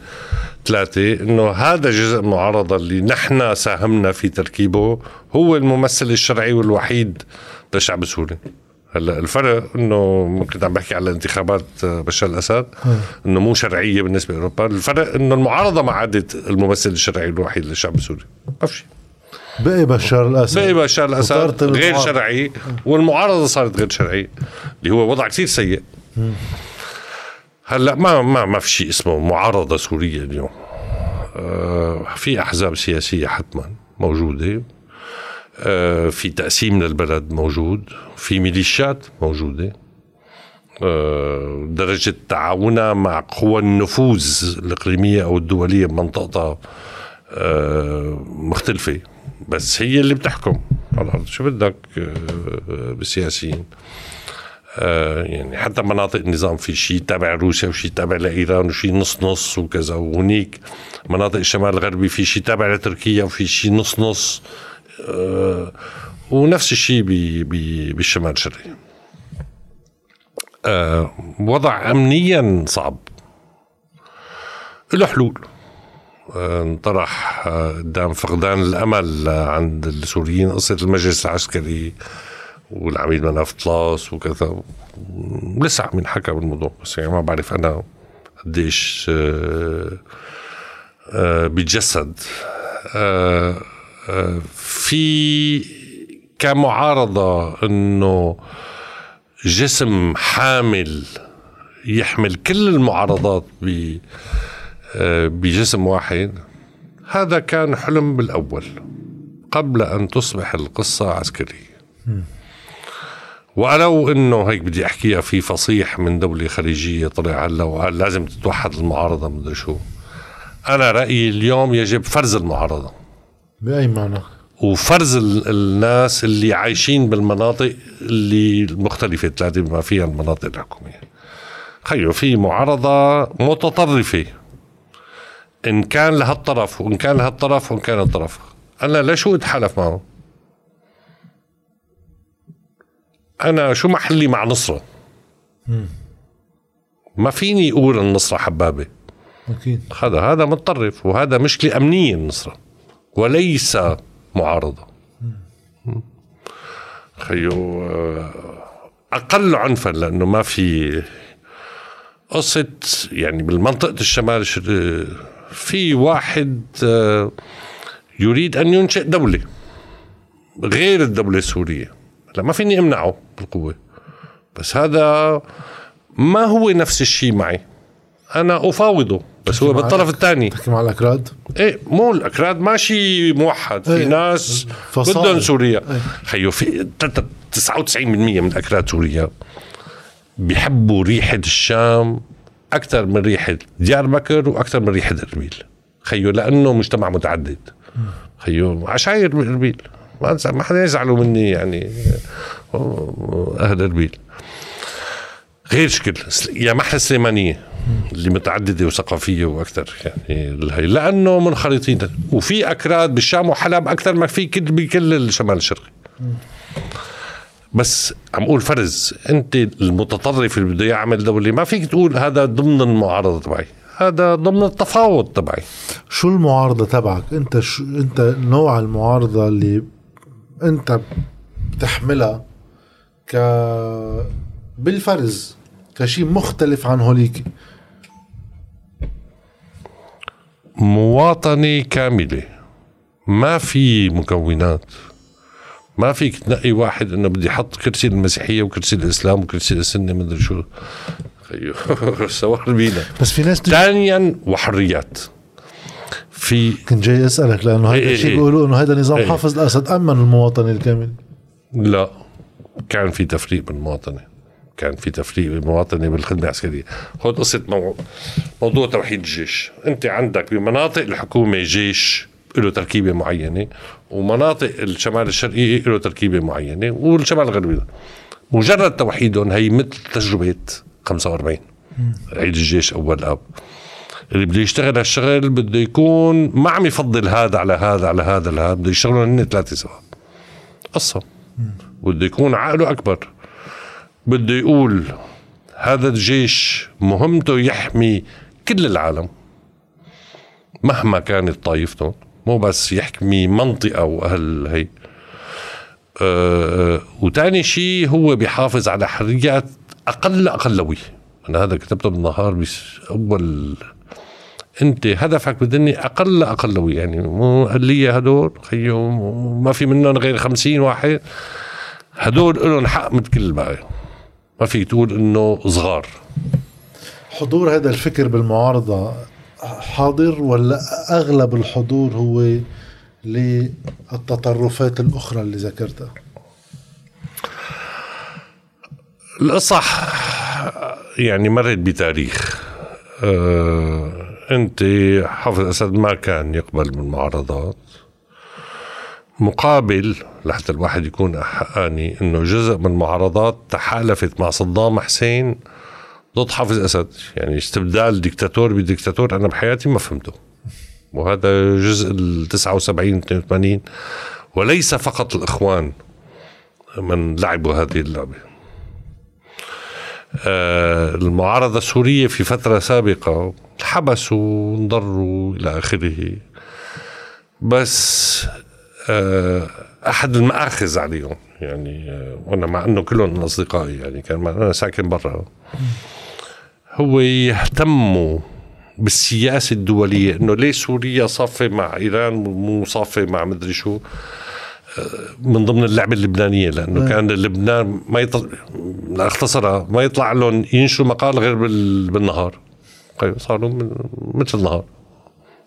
ثلاثة إنه هذا جزء المعارضة اللي نحن ساهمنا في تركيبه هو الممثل الشرعي والوحيد للشعب السوري. هلا الفرق انه كنت عم بحكي على انتخابات بشار الأسد انه مو شرعية بالنسبة لأوروبا. الفرق انه المعارضة ما عادت الممثل الشرعي الوحيد للشعب السوري. ما في شيء. بقي بشار الأسد. بقي بشار الأسد غير. شرعي والمعارضة صارت غير شرعيه اللي هو وضع كثير سيء. هلا ما ما ما في شيء اسمه معارضة سورية اليوم. آه في أحزاب سياسية حتما موجودة. آه في تقسيم للبلد موجود في ميليشيات موجودة. آه، درجة تعاونها مع قوى النفوذ الإقليمية أو الدولية بمنطقتها آه، مختلفة. بس هي اللي بتحكم على الأرض. شو بدك آه، بالسياسيين؟ آه، يعني حتى مناطق النظام في شيء تابع روسيا وشيء تابع لإيران وشيء نص نص وكذا. وهنيك مناطق الشمال الغربي في شيء تابع لتركيا وفي شيء نص نص. آه، ونفس الشيء بالشمال الشرقي. آه، وضع امنيا صعب. له حلول. آه، انطرح قدام فقدان الأمل عند السوريين قصة المجلس العسكري والعميد مناف طلاس وكذا. لسه عم ينحكى بالموضوع بس يعني ما بعرف أنا قديش بيتجسد. في كمعارضة إنه جسم حامل يحمل كل المعارضات بجسم واحد هذا كان حلم بالأول قبل أن تصبح القصة عسكرية. ولو انه هيك بدي أحكيها في فصيح من دولة خليجية طلع هلا وقال لازم تتوحد المعارضة مدري شو. أنا رأيي اليوم يجب فرز المعارضة. بأي معنى؟ وفرز ال- الناس اللي عايشين بالمناطق اللي المختلفة ثلاثة بما فيها المناطق الحكومية. خيو في معارضة متطرفة. إن كان لهالطرف وإن كان لهالطرف وإن كان الطرف أنا لا شو أتحالف معه؟ أنا شو محلي مع نصرة؟ ما فيني أقول النصرة حبابة. أكيد. هذا هذا متطرف وهذا مشكلة أمنية النصرة وليس معارضة. خيو آه، أقل عنفا لأنه ما في قصة يعني بالمنطقة الشمال الشرقي في واحد آه، يريد أن ينشئ دولة غير الدولة السورية. لا ما فيني أمنعه بالقوة. بس هذا ما هو نفس الشيء معي. أنا أفاوضه. بس هو. بالطرف الثاني تحكي مع الأكراد إيه مو الأكراد ماشي موحد في إيه. ناس. بدهم سوريا إيه. خيو في تت- 99% من الاكراد سوريا بيحبوا ريحة الشام أكثر من ريحة ديار بكر وأكثر من ريحة اربيل خيو لأنه مجتمع متعدد خيو عشاير باربيل ما ما حدا يزعلوا مني يعني أهل اربيل غير شكل يا محل سليمانيه اللي متعددة وثقافية وأكثر يعني لأنه منخرطين. وفي أكراد بالشام وحلب أكثر ما في كل بكل الشمال الشرقي. بس عم أقول فرز أنت المتطرف اللي بده يعمل دولة ما فيك تقول هذا ضمن المعارضة تبعي. هذا ضمن التفاوض تبعي. شو المعارضة تبعك؟ أنت شو أنت نوع المعارضة اللي أنت بتحملها ك بالفرز كشيء مختلف عن هوليك. مواطنه كاملة. ما في مكونات. ما فيك تنقي واحد إنه بدي أحط كرسي المسيحية وكرسي الإسلام وكرسي السنة مدري شو. خيو سوار بينا. بس في ناس ثانيا وحريات. في كنت جاي أسألك لأنه هذا إيه إيه الشيء إيه. بيقولوا إنه هذا نظام إيه. حافظ الأسد أمن المواطن الكامل. لا كان في تفريق بالمواطنة. كان في تفريق بالمواطنه بالخدمة العسكرية. خذ قصة مو... موضوع توحيد الجيش. انت عندك بمناطق الحكومة جيش له تركيبة معينة ومناطق الشمال الشرقي له تركيبة معينة والشمال الغربي. مجرد توحيدهم هي مثل تجربة 45 عيد الجيش أول أب. اللي بده يشتغل هالشغل بده يكون ما عم يفضل هذا على هذا على هذا على هذا بده يشتغلوا هن ثلاثة سوا. قصه بده يكون عقله أكبر. بده يقول هذا الجيش مهمته يحمي كل العالم. مهما كانت طائفتهم مو بس يحمي منطقة وأهل هي. أه وتاني شيء هو بيحافظ على حريات أقل أقلوية أنا هذا كتبته بالنهار بس أول. أنت هدفك بالدنيا أقل اقلويه يعني مو اقليه هدول خيو ما في منهم غير خمسين واحد. هدول لهم حق مثل كل الباقي ما في تقول إنه صغار. حضور هذا الفكر بالمعارضة حاضر ولا أغلب الحضور هو للتطرفات الأخرى اللي ذكرتها؟ الأصح يعني مرت بتاريخ. أه أنت حافظ أسد ما كان يقبل بالمعارضات. مقابل لحتى الواحد يكون حقاني إنه جزء من المعارضات تحالفت مع صدام حسين ضد حافظ أسد. يعني استبدال ديكتاتور بديكتاتور أنا بحياتي ما فهمته. وهذا جزء ال 79 82 وليس فقط الإخوان من لعبوا هذه اللعبة. آه المعارضة السورية في فترة سابقة حبسوا انضروا إلى آخره. بس أحد المآخذ عليهم يعني آه وأنا مع أنه كلهم أصدقائي يعني كان أنا ساكن برا. هو يهتموا بالسياسة الدولية إنه ليه سوريا صافة مع إيران مو صافة مع مدري شو؟ من ضمن اللعبة اللبنانية لأنه م. كان لبنان ما يطلع اختصرها ما يطلع لهم ينشروا مقال غير بالنهار. طيب صاروا مثل النهار.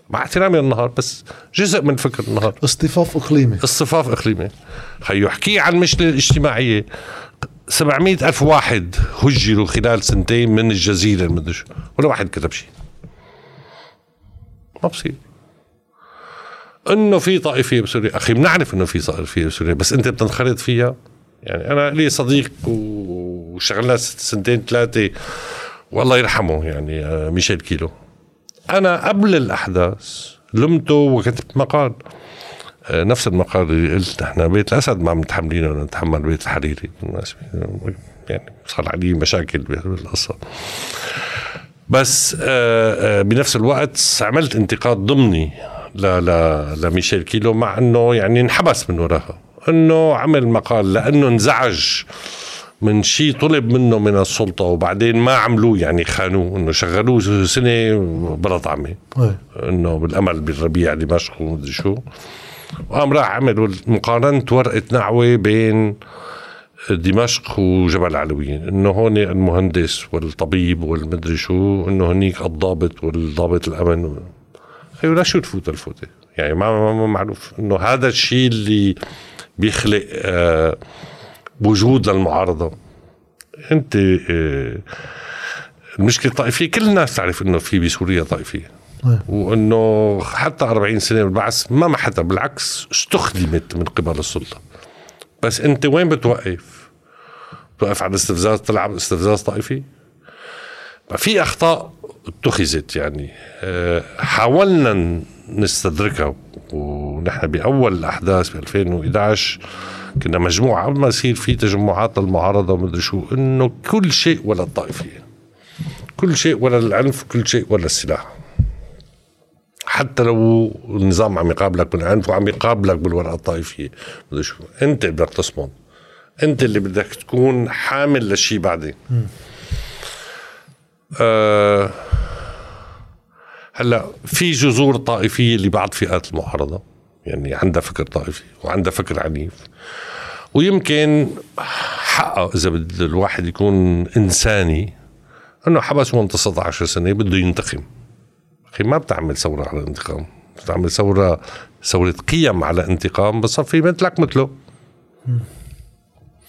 مع احترامي للنهار بس جزء من فكر النهار. اصطفاف إقليمي. اصطفاف إقليمي. خيو احكي عن المشكلة الاجتماعيه 700 ألف واحد هجروا خلال سنتين من الجزيرة المدري ولا واحد كتب شيء. ما بصير. إنه في طائفية بسوريا. أخي بنعرف إنه في طائفية بسوريا بس أنت بتنخرط فيها؟ يعني أنا لي صديق وشغلنا سنتين ثلاثة. والله يرحمه يعني آه، ميشيل كيلو. أنا قبل الأحداث لمته وكتبت مقال آه، نفس المقال اللي قلت نحن بيت الأسد ما متحملينه نتحمل بيت الحريري. يعني صار علي مشاكل بالقصة. بس آه، بنفس الوقت عملت انتقاد ضمني لميشيل كيلو مع إنه يعني انحبس من وراها إنه عمل مقال لأنه انزعج. من شيء طلب منه من السلطة وبعدين ما عملوه يعني خانوه إنه شغلوه سنة بلا طعمة. إنه بالأمل بالربيع دمشق ومدري شو. وقام راح عملوا مقارنة ورقة نعوة بين دمشق وجبل علويين إنه هون المهندس والطبيب والمدري شو إنه هنيك الضابط والضابط الأمن. أيوه لا شو تفوت الفوتة؟ يعني ما, ما معروف. إنه هذا الشيء اللي بيخلق آه وجود للمعارضة أنت آه المشكلة الطائفيه كل الناس تعرف إنه في بسوريا طائفية طيب. وإنه حتى 40 سنة بالبعث ما محتها بالعكس استخدمت من قبل السلطة بس أنت وين بتوقف؟ بتوقف على الاستفزاز تلعب استفزاز طائفي؟ في أخطاء اتخذت يعني آه، حاولنا نستدركها ونحن بأول الأحداث ب 2011 كنا مجموعة ما يصير في تجمعات للمعارضة ومدري شو إنه كل شيء ولا الطائفية. كل شيء ولا العنف كل شيء ولا السلاح. حتى لو النظام عم يقابلك بالعنف وعم يقابلك بالورقة الطائفية مدري شو. أنت بدك تصمد. أنت اللي بدك تكون حامل للشيء بعدين. آه هلأ في جذور طائفية لبعض فئات المعارضة. يعني عندها فكر طائفي وعندها فكر عنيف. ويمكن حقه إذا بده الواحد يكون إنساني إنه حبس من 19 سنة بده ينتقم أخي ما بتعمل ثورة على الانتقام بتعمل ثورة ثورة قيم على انتقام بصفي مثلك مثله.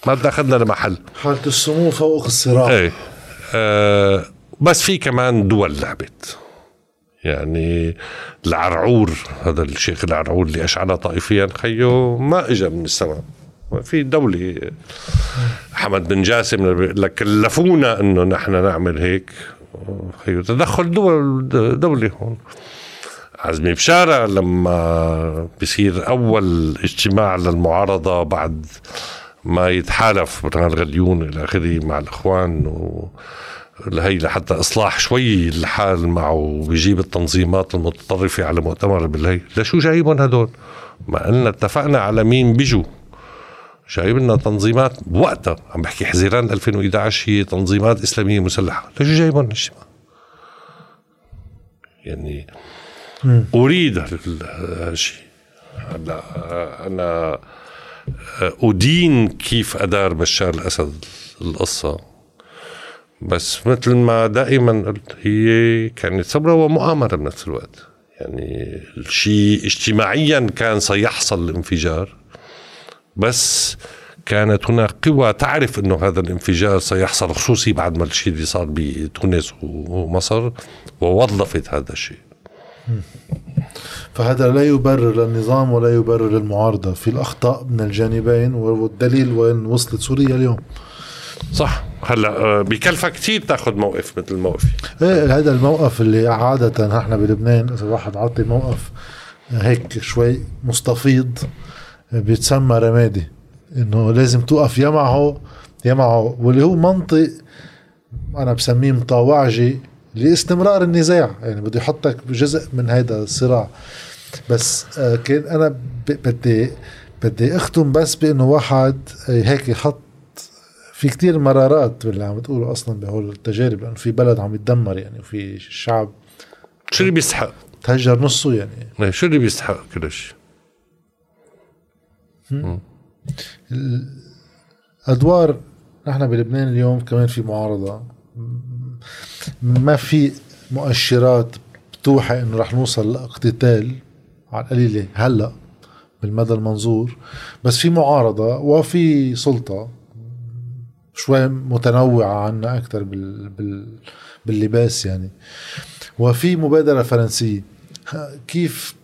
ما بدنا أخذنا لمحل. حالة السمو فوق الصراع. إيه. آه بس في كمان دول لعبت. يعني العرعور هذا الشيخ العرعور اللي أشعل طائفيا خيو ما اجى من السماء. في دولة حمد بن جاسم لك كلفونا إنه نحن نعمل هيك. خيو تدخل دول دولة هون. عزمي بشارة لما بصير أول اجتماع للمعارضة بعد ما يتحالف برهان غليون إلى آخره مع الإخوان و لهي لحتى إصلاح شوي الحال معه بيجيب التنظيمات المتطرفة على مؤتمر بالهي لشو جايبهم هدول؟ ما قلنا اتفقنا على مين بيجوا. جايب لنا تنظيمات بوقتها عم بحكي حزيران 2011 هي تنظيمات إسلامية مسلحة. لشو جايبهم الاجتماع يعني أريد هالشيء هلا أنا أدين كيف أدار بشار الأسد القصة. بس مثل ما دائما قلت هي كانت ثورة ومؤامرة بنفس الوقت. يعني الشيء اجتماعيا كان سيحصل الانفجار بس كانت هناك قوى تعرف إنه هذا الانفجار سيحصل خصوصي بعد ما الشيء اللي صار بتونس ومصر ووظفت هذا الشيء. فهذا لا يبرر للنظام ولا يبرر للمعارضة. في الأخطاء من الجانبين والدليل وين وصلت سوريا اليوم. صح. هلا آه، بكلفها كثير تاخذ موقف مثل موقفي إيه هذا الموقف اللي عادة نحن بلبنان إذا واحد عطي موقف هيك شوي مستفيض بيتسمى رمادي. إنه لازم توقف يا معه يا معه واللي هو منطق أنا بسميه مطاوعجي لاستمرار النزاع. يعني بده يحطك بجزء من هذا الصراع. بس آه، كان أنا بدي بدي أختم بس بإنه واحد هيك يحط في كتير مرارات باللي عم تقوله أصلا بهول التجارب لأنه في بلد عم يتدمر يعني وفي شعب شو اللي بيستحق؟ تهجر نصه يعني. إيه، شو اللي بيستحق كل شيء؟ الأدوار نحن بلبنان اليوم كمان في معارضة. ما في مؤشرات بتوحي إنه رح نوصل لإقتتال على القليلة هلأ بالمدى المنظور بس في معارضة وفي سلطة. شوي متنوعة عنا أكثر بال بال باللباس يعني. وفي مبادرة فرنسية. كيف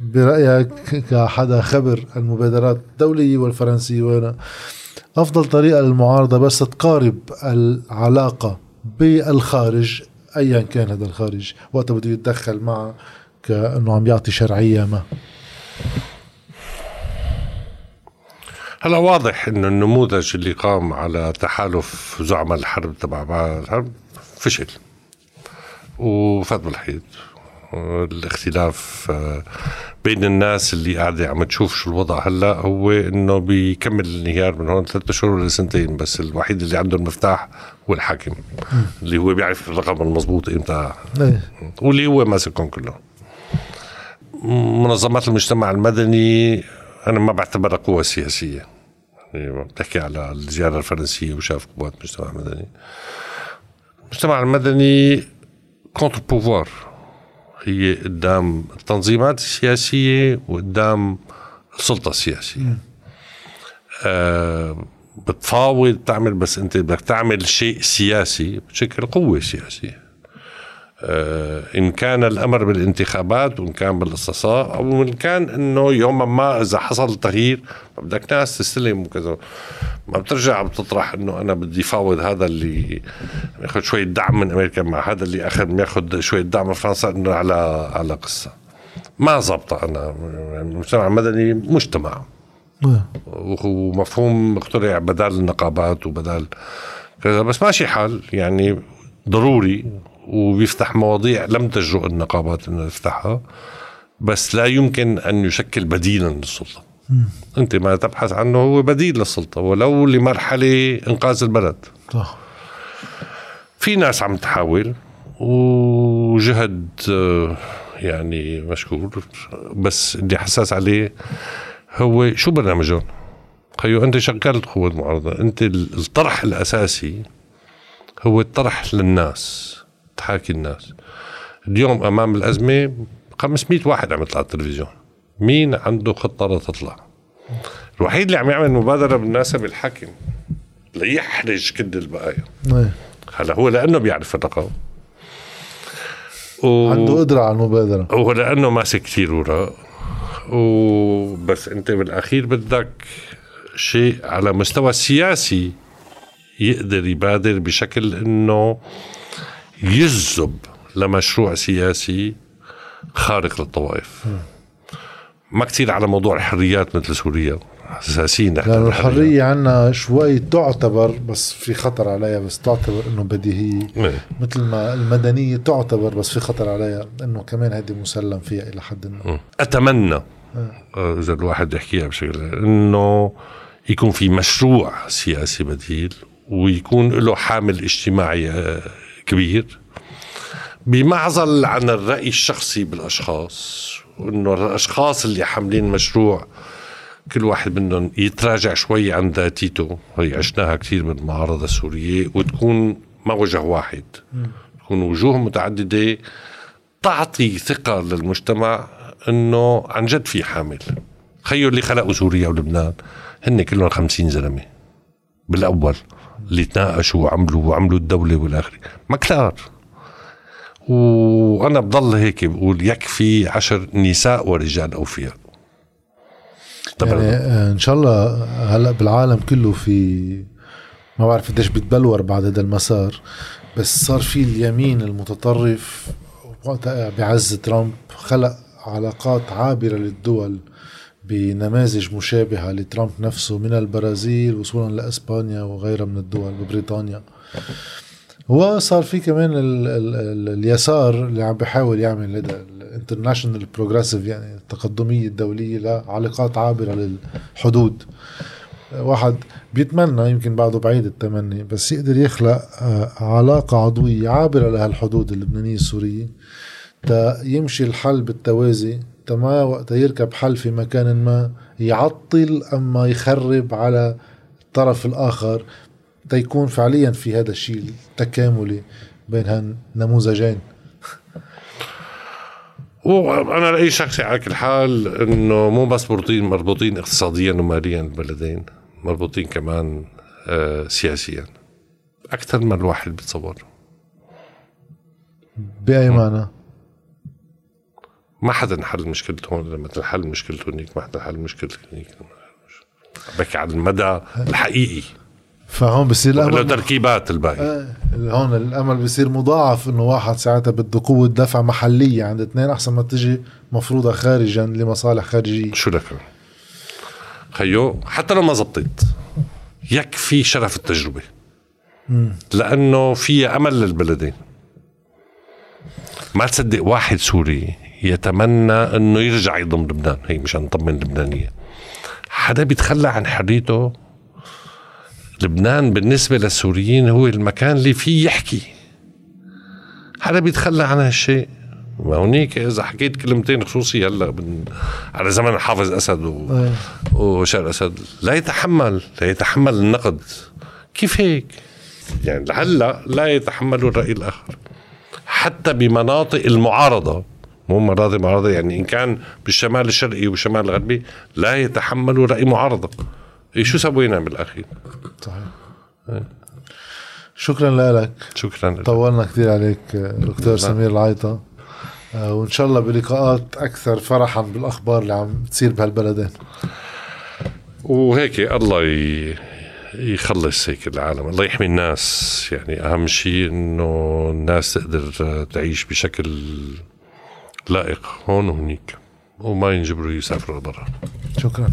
برأيك كحدا خبر المبادرات الدولية والفرنسية وين؟ أفضل طريقة للمعارضة بس تقارب العلاقة بالخارج أيا كان هذا الخارج وقتها بده يتدخل معه كأنه عم يعطي شرعية ما. هلا واضح إنه النموذج اللي قام على تحالف زعماء الحرب تبع الحرب فشل. وفات بالحيط الاختلاف آه، بين الناس اللي قاعدة عم تشوف شو الوضع هلا هو إنه بيكمل الانهيار من هون ثلاثة شهور لسنتين بس الوحيد اللي عنده المفتاح هو الحاكم اللي هو بيعرف الرقم المضبوط إمتى. إيه. واللي هو ماسكهم كلهم منظمات المجتمع المدني أنا ما بعتبرها قوة سياسية. يعني بتحكي على الزيارة الفرنسية وشاف قوات المجتمع المدني المجتمع المدني contre-pouvoir هي قدام التنظيمات السياسية وقدام السلطة السياسية. آه بتفاوض بتعمل بس أنت بدك تعمل شيء سياسي بشكل قوة سياسية. إن كان الأمر بالانتخابات وإن كان بالاستقصاء أو إن كان إنه يوما ما إذا حصل تغيير بدك ناس تستلم وكذا. ما بترجع بتطرح إنه أنا بدي فاوض هذا اللي ياخذ شوية دعم من أمريكا مع هذا اللي أخذ ياخذ شوية دعم من فرنسا إنه على على قصة. ما زبط أنا. يعني المجتمع المدني مجتمع. ومفهوم اخترع بدل النقابات وبدل كذا. بس ماشي حال. يعني ضروري. وبيفتح مواضيع لم تجرؤ النقابات انها تفتحها بس لا يمكن أن يشكل بديلا للسلطة. أنت ما تبحث عنه هو بديل للسلطة ولو لمرحلة إنقاذ البلد. صح. في ناس عم تحاول وجهد يعني مشكور بس اللي حساس عليه هو شو برنامجهم؟ خيو أنت شغلت قوة معارضة أنت الطرح الأساسي هو الطرح للناس. تحاكي الناس. اليوم أمام الأزمة 500 واحد عم يطلع على التلفزيون. مين عنده خطة لتطلع الوحيد اللي عم يعمل مبادرة بالمناسبة الحاكم ليحرج كل البقايا. إيه. هلا هو لأنه بيعرف الرقم. و... عنده قدرة على المبادرة. هو لأنه ماسك كثير وراء. وبس أنت بالأخير بدك شيء على مستوى السياسي يقدر يبادر بشكل أنه يجذب لمشروع سياسي خارق للطوائف. ما كثير على موضوع الحريات مثل سوريا. اساسيين لأنه الحرية. عندنا شوي تعتبر بس في خطر عليها بس تعتبر إنه بديهية. إيه. مثل ما المدنية تعتبر بس في خطر عليها إنه كمان هذه مسلم فيها إلى حد ما. أتمنى آه، إذا الواحد يحكيها بشكل إنه يكون في مشروع سياسي بديل ويكون له حامل اجتماعي آه، كبير. بمعزل عن الرأي الشخصي بالأشخاص وإنه الأشخاص اللي حاملين مشروع كل واحد منهم يتراجع شوي عن ذاتيته. هي عشناها كثير من المعارضة السورية وتكون ما وجه واحد. تكون وجوه متعددة تعطي ثقة للمجتمع إنه عن جد في حامل. خيو اللي خلقوا سوريا ولبنان هن كلهم خمسين زلمة. بالأول. اللي تناقشوا وعملوا وعملوا الدولة والآخر ما كتار. وأنا بضل هيك بقول يكفي عشر نساء ورجال أوفياء. يعني آه، إن شاء الله هلأ بالعالم كله في ما بعرف قديش بيتبلور بعد هذا المسار بس صار في اليمين المتطرف وقتها بعز ترامب خلق علاقات عابرة للدول بنماذج مشابهة لترامب نفسه من البرازيل وصولا لأسبانيا وغيرها من الدول ببريطانيا وصار في كمان ال ال ال اليسار اللي عم بيحاول يعمل هذا ال international progressive يعني التقدمية الدولية لعلاقات عابرة للحدود. واحد بيتمنى يمكن بعده بعيد التمني بس يقدر يخلق آه، علاقة عضوية عابرة لهالحدود اللبنانية السورية تا يمشي الحل بالتوازي. ما وقت يركب حل في مكان ما يعطل أما يخرب على الطرف الآخر. تيكون فعليا في هذا الشيء التكاملي بين هالنموذجين. وأنا رأيي شخصي على كل حال إنه مو بس مربوطين مربوطين اقتصاديا وماليا البلدين مربوطين كمان آه سياسيا. أكثر ما الواحد بيتصور بأي معنى؟ ما حدا حل مشكلته هون لما تنحل مشكلته هنيك ما حدا حل مشكلته هنيك. بحكي على المدى الحقيقي. فهون بصير الامل تركيبات الباقي. آه هون الأمل بصير مضاعف إنه واحد ساعتها بده قوة دفع محلية عند اثنين أحسن ما تجي مفروضة خارجا لمصالح خارجية. شو لك؟ خيو حتى لو ما زبطت يكفي شرف التجربة. لأنه في أمل للبلدين. ما تصدق واحد سوري يتمنى إنه يرجع يضم لبنان. هي مشان نطمن اللبنانيه حدا بيتخلى عن حريته؟ لبنان بالنسبة للسوريين هو المكان اللي فيه يحكي. حدا بيتخلى عن هالشيء؟ وهونيك إذا حكيت كلمتين خصوصي هلا على زمن حافظ أسد و... إيه. وشار أسد. لا يتحمل لا يتحمل النقد. كيف هيك؟ يعني لهلا لا يتحمل الرأي الآخر. حتى بمناطق المعارضة مو مراضي معارضة يعني إن كان بالشمال الشرقي والشمال الغربي لا يتحملوا رأي معارضة. إيه شو سوينا بالأخير؟ صحيح. إيه. شكرا لك. شكرا لك. طولنا كثير عليك دكتور سمير العيطة آه، وإن شاء الله بلقاءات أكثر فرحا بالأخبار اللي عم تصير بهالبلدين. وهيك الله يخلص هيك العالم. الله يحمي الناس. يعني أهم شيء إنه الناس تقدر تعيش بشكل لائق هون وهنيك. وما ينجبروا يسافروا برا شكرا.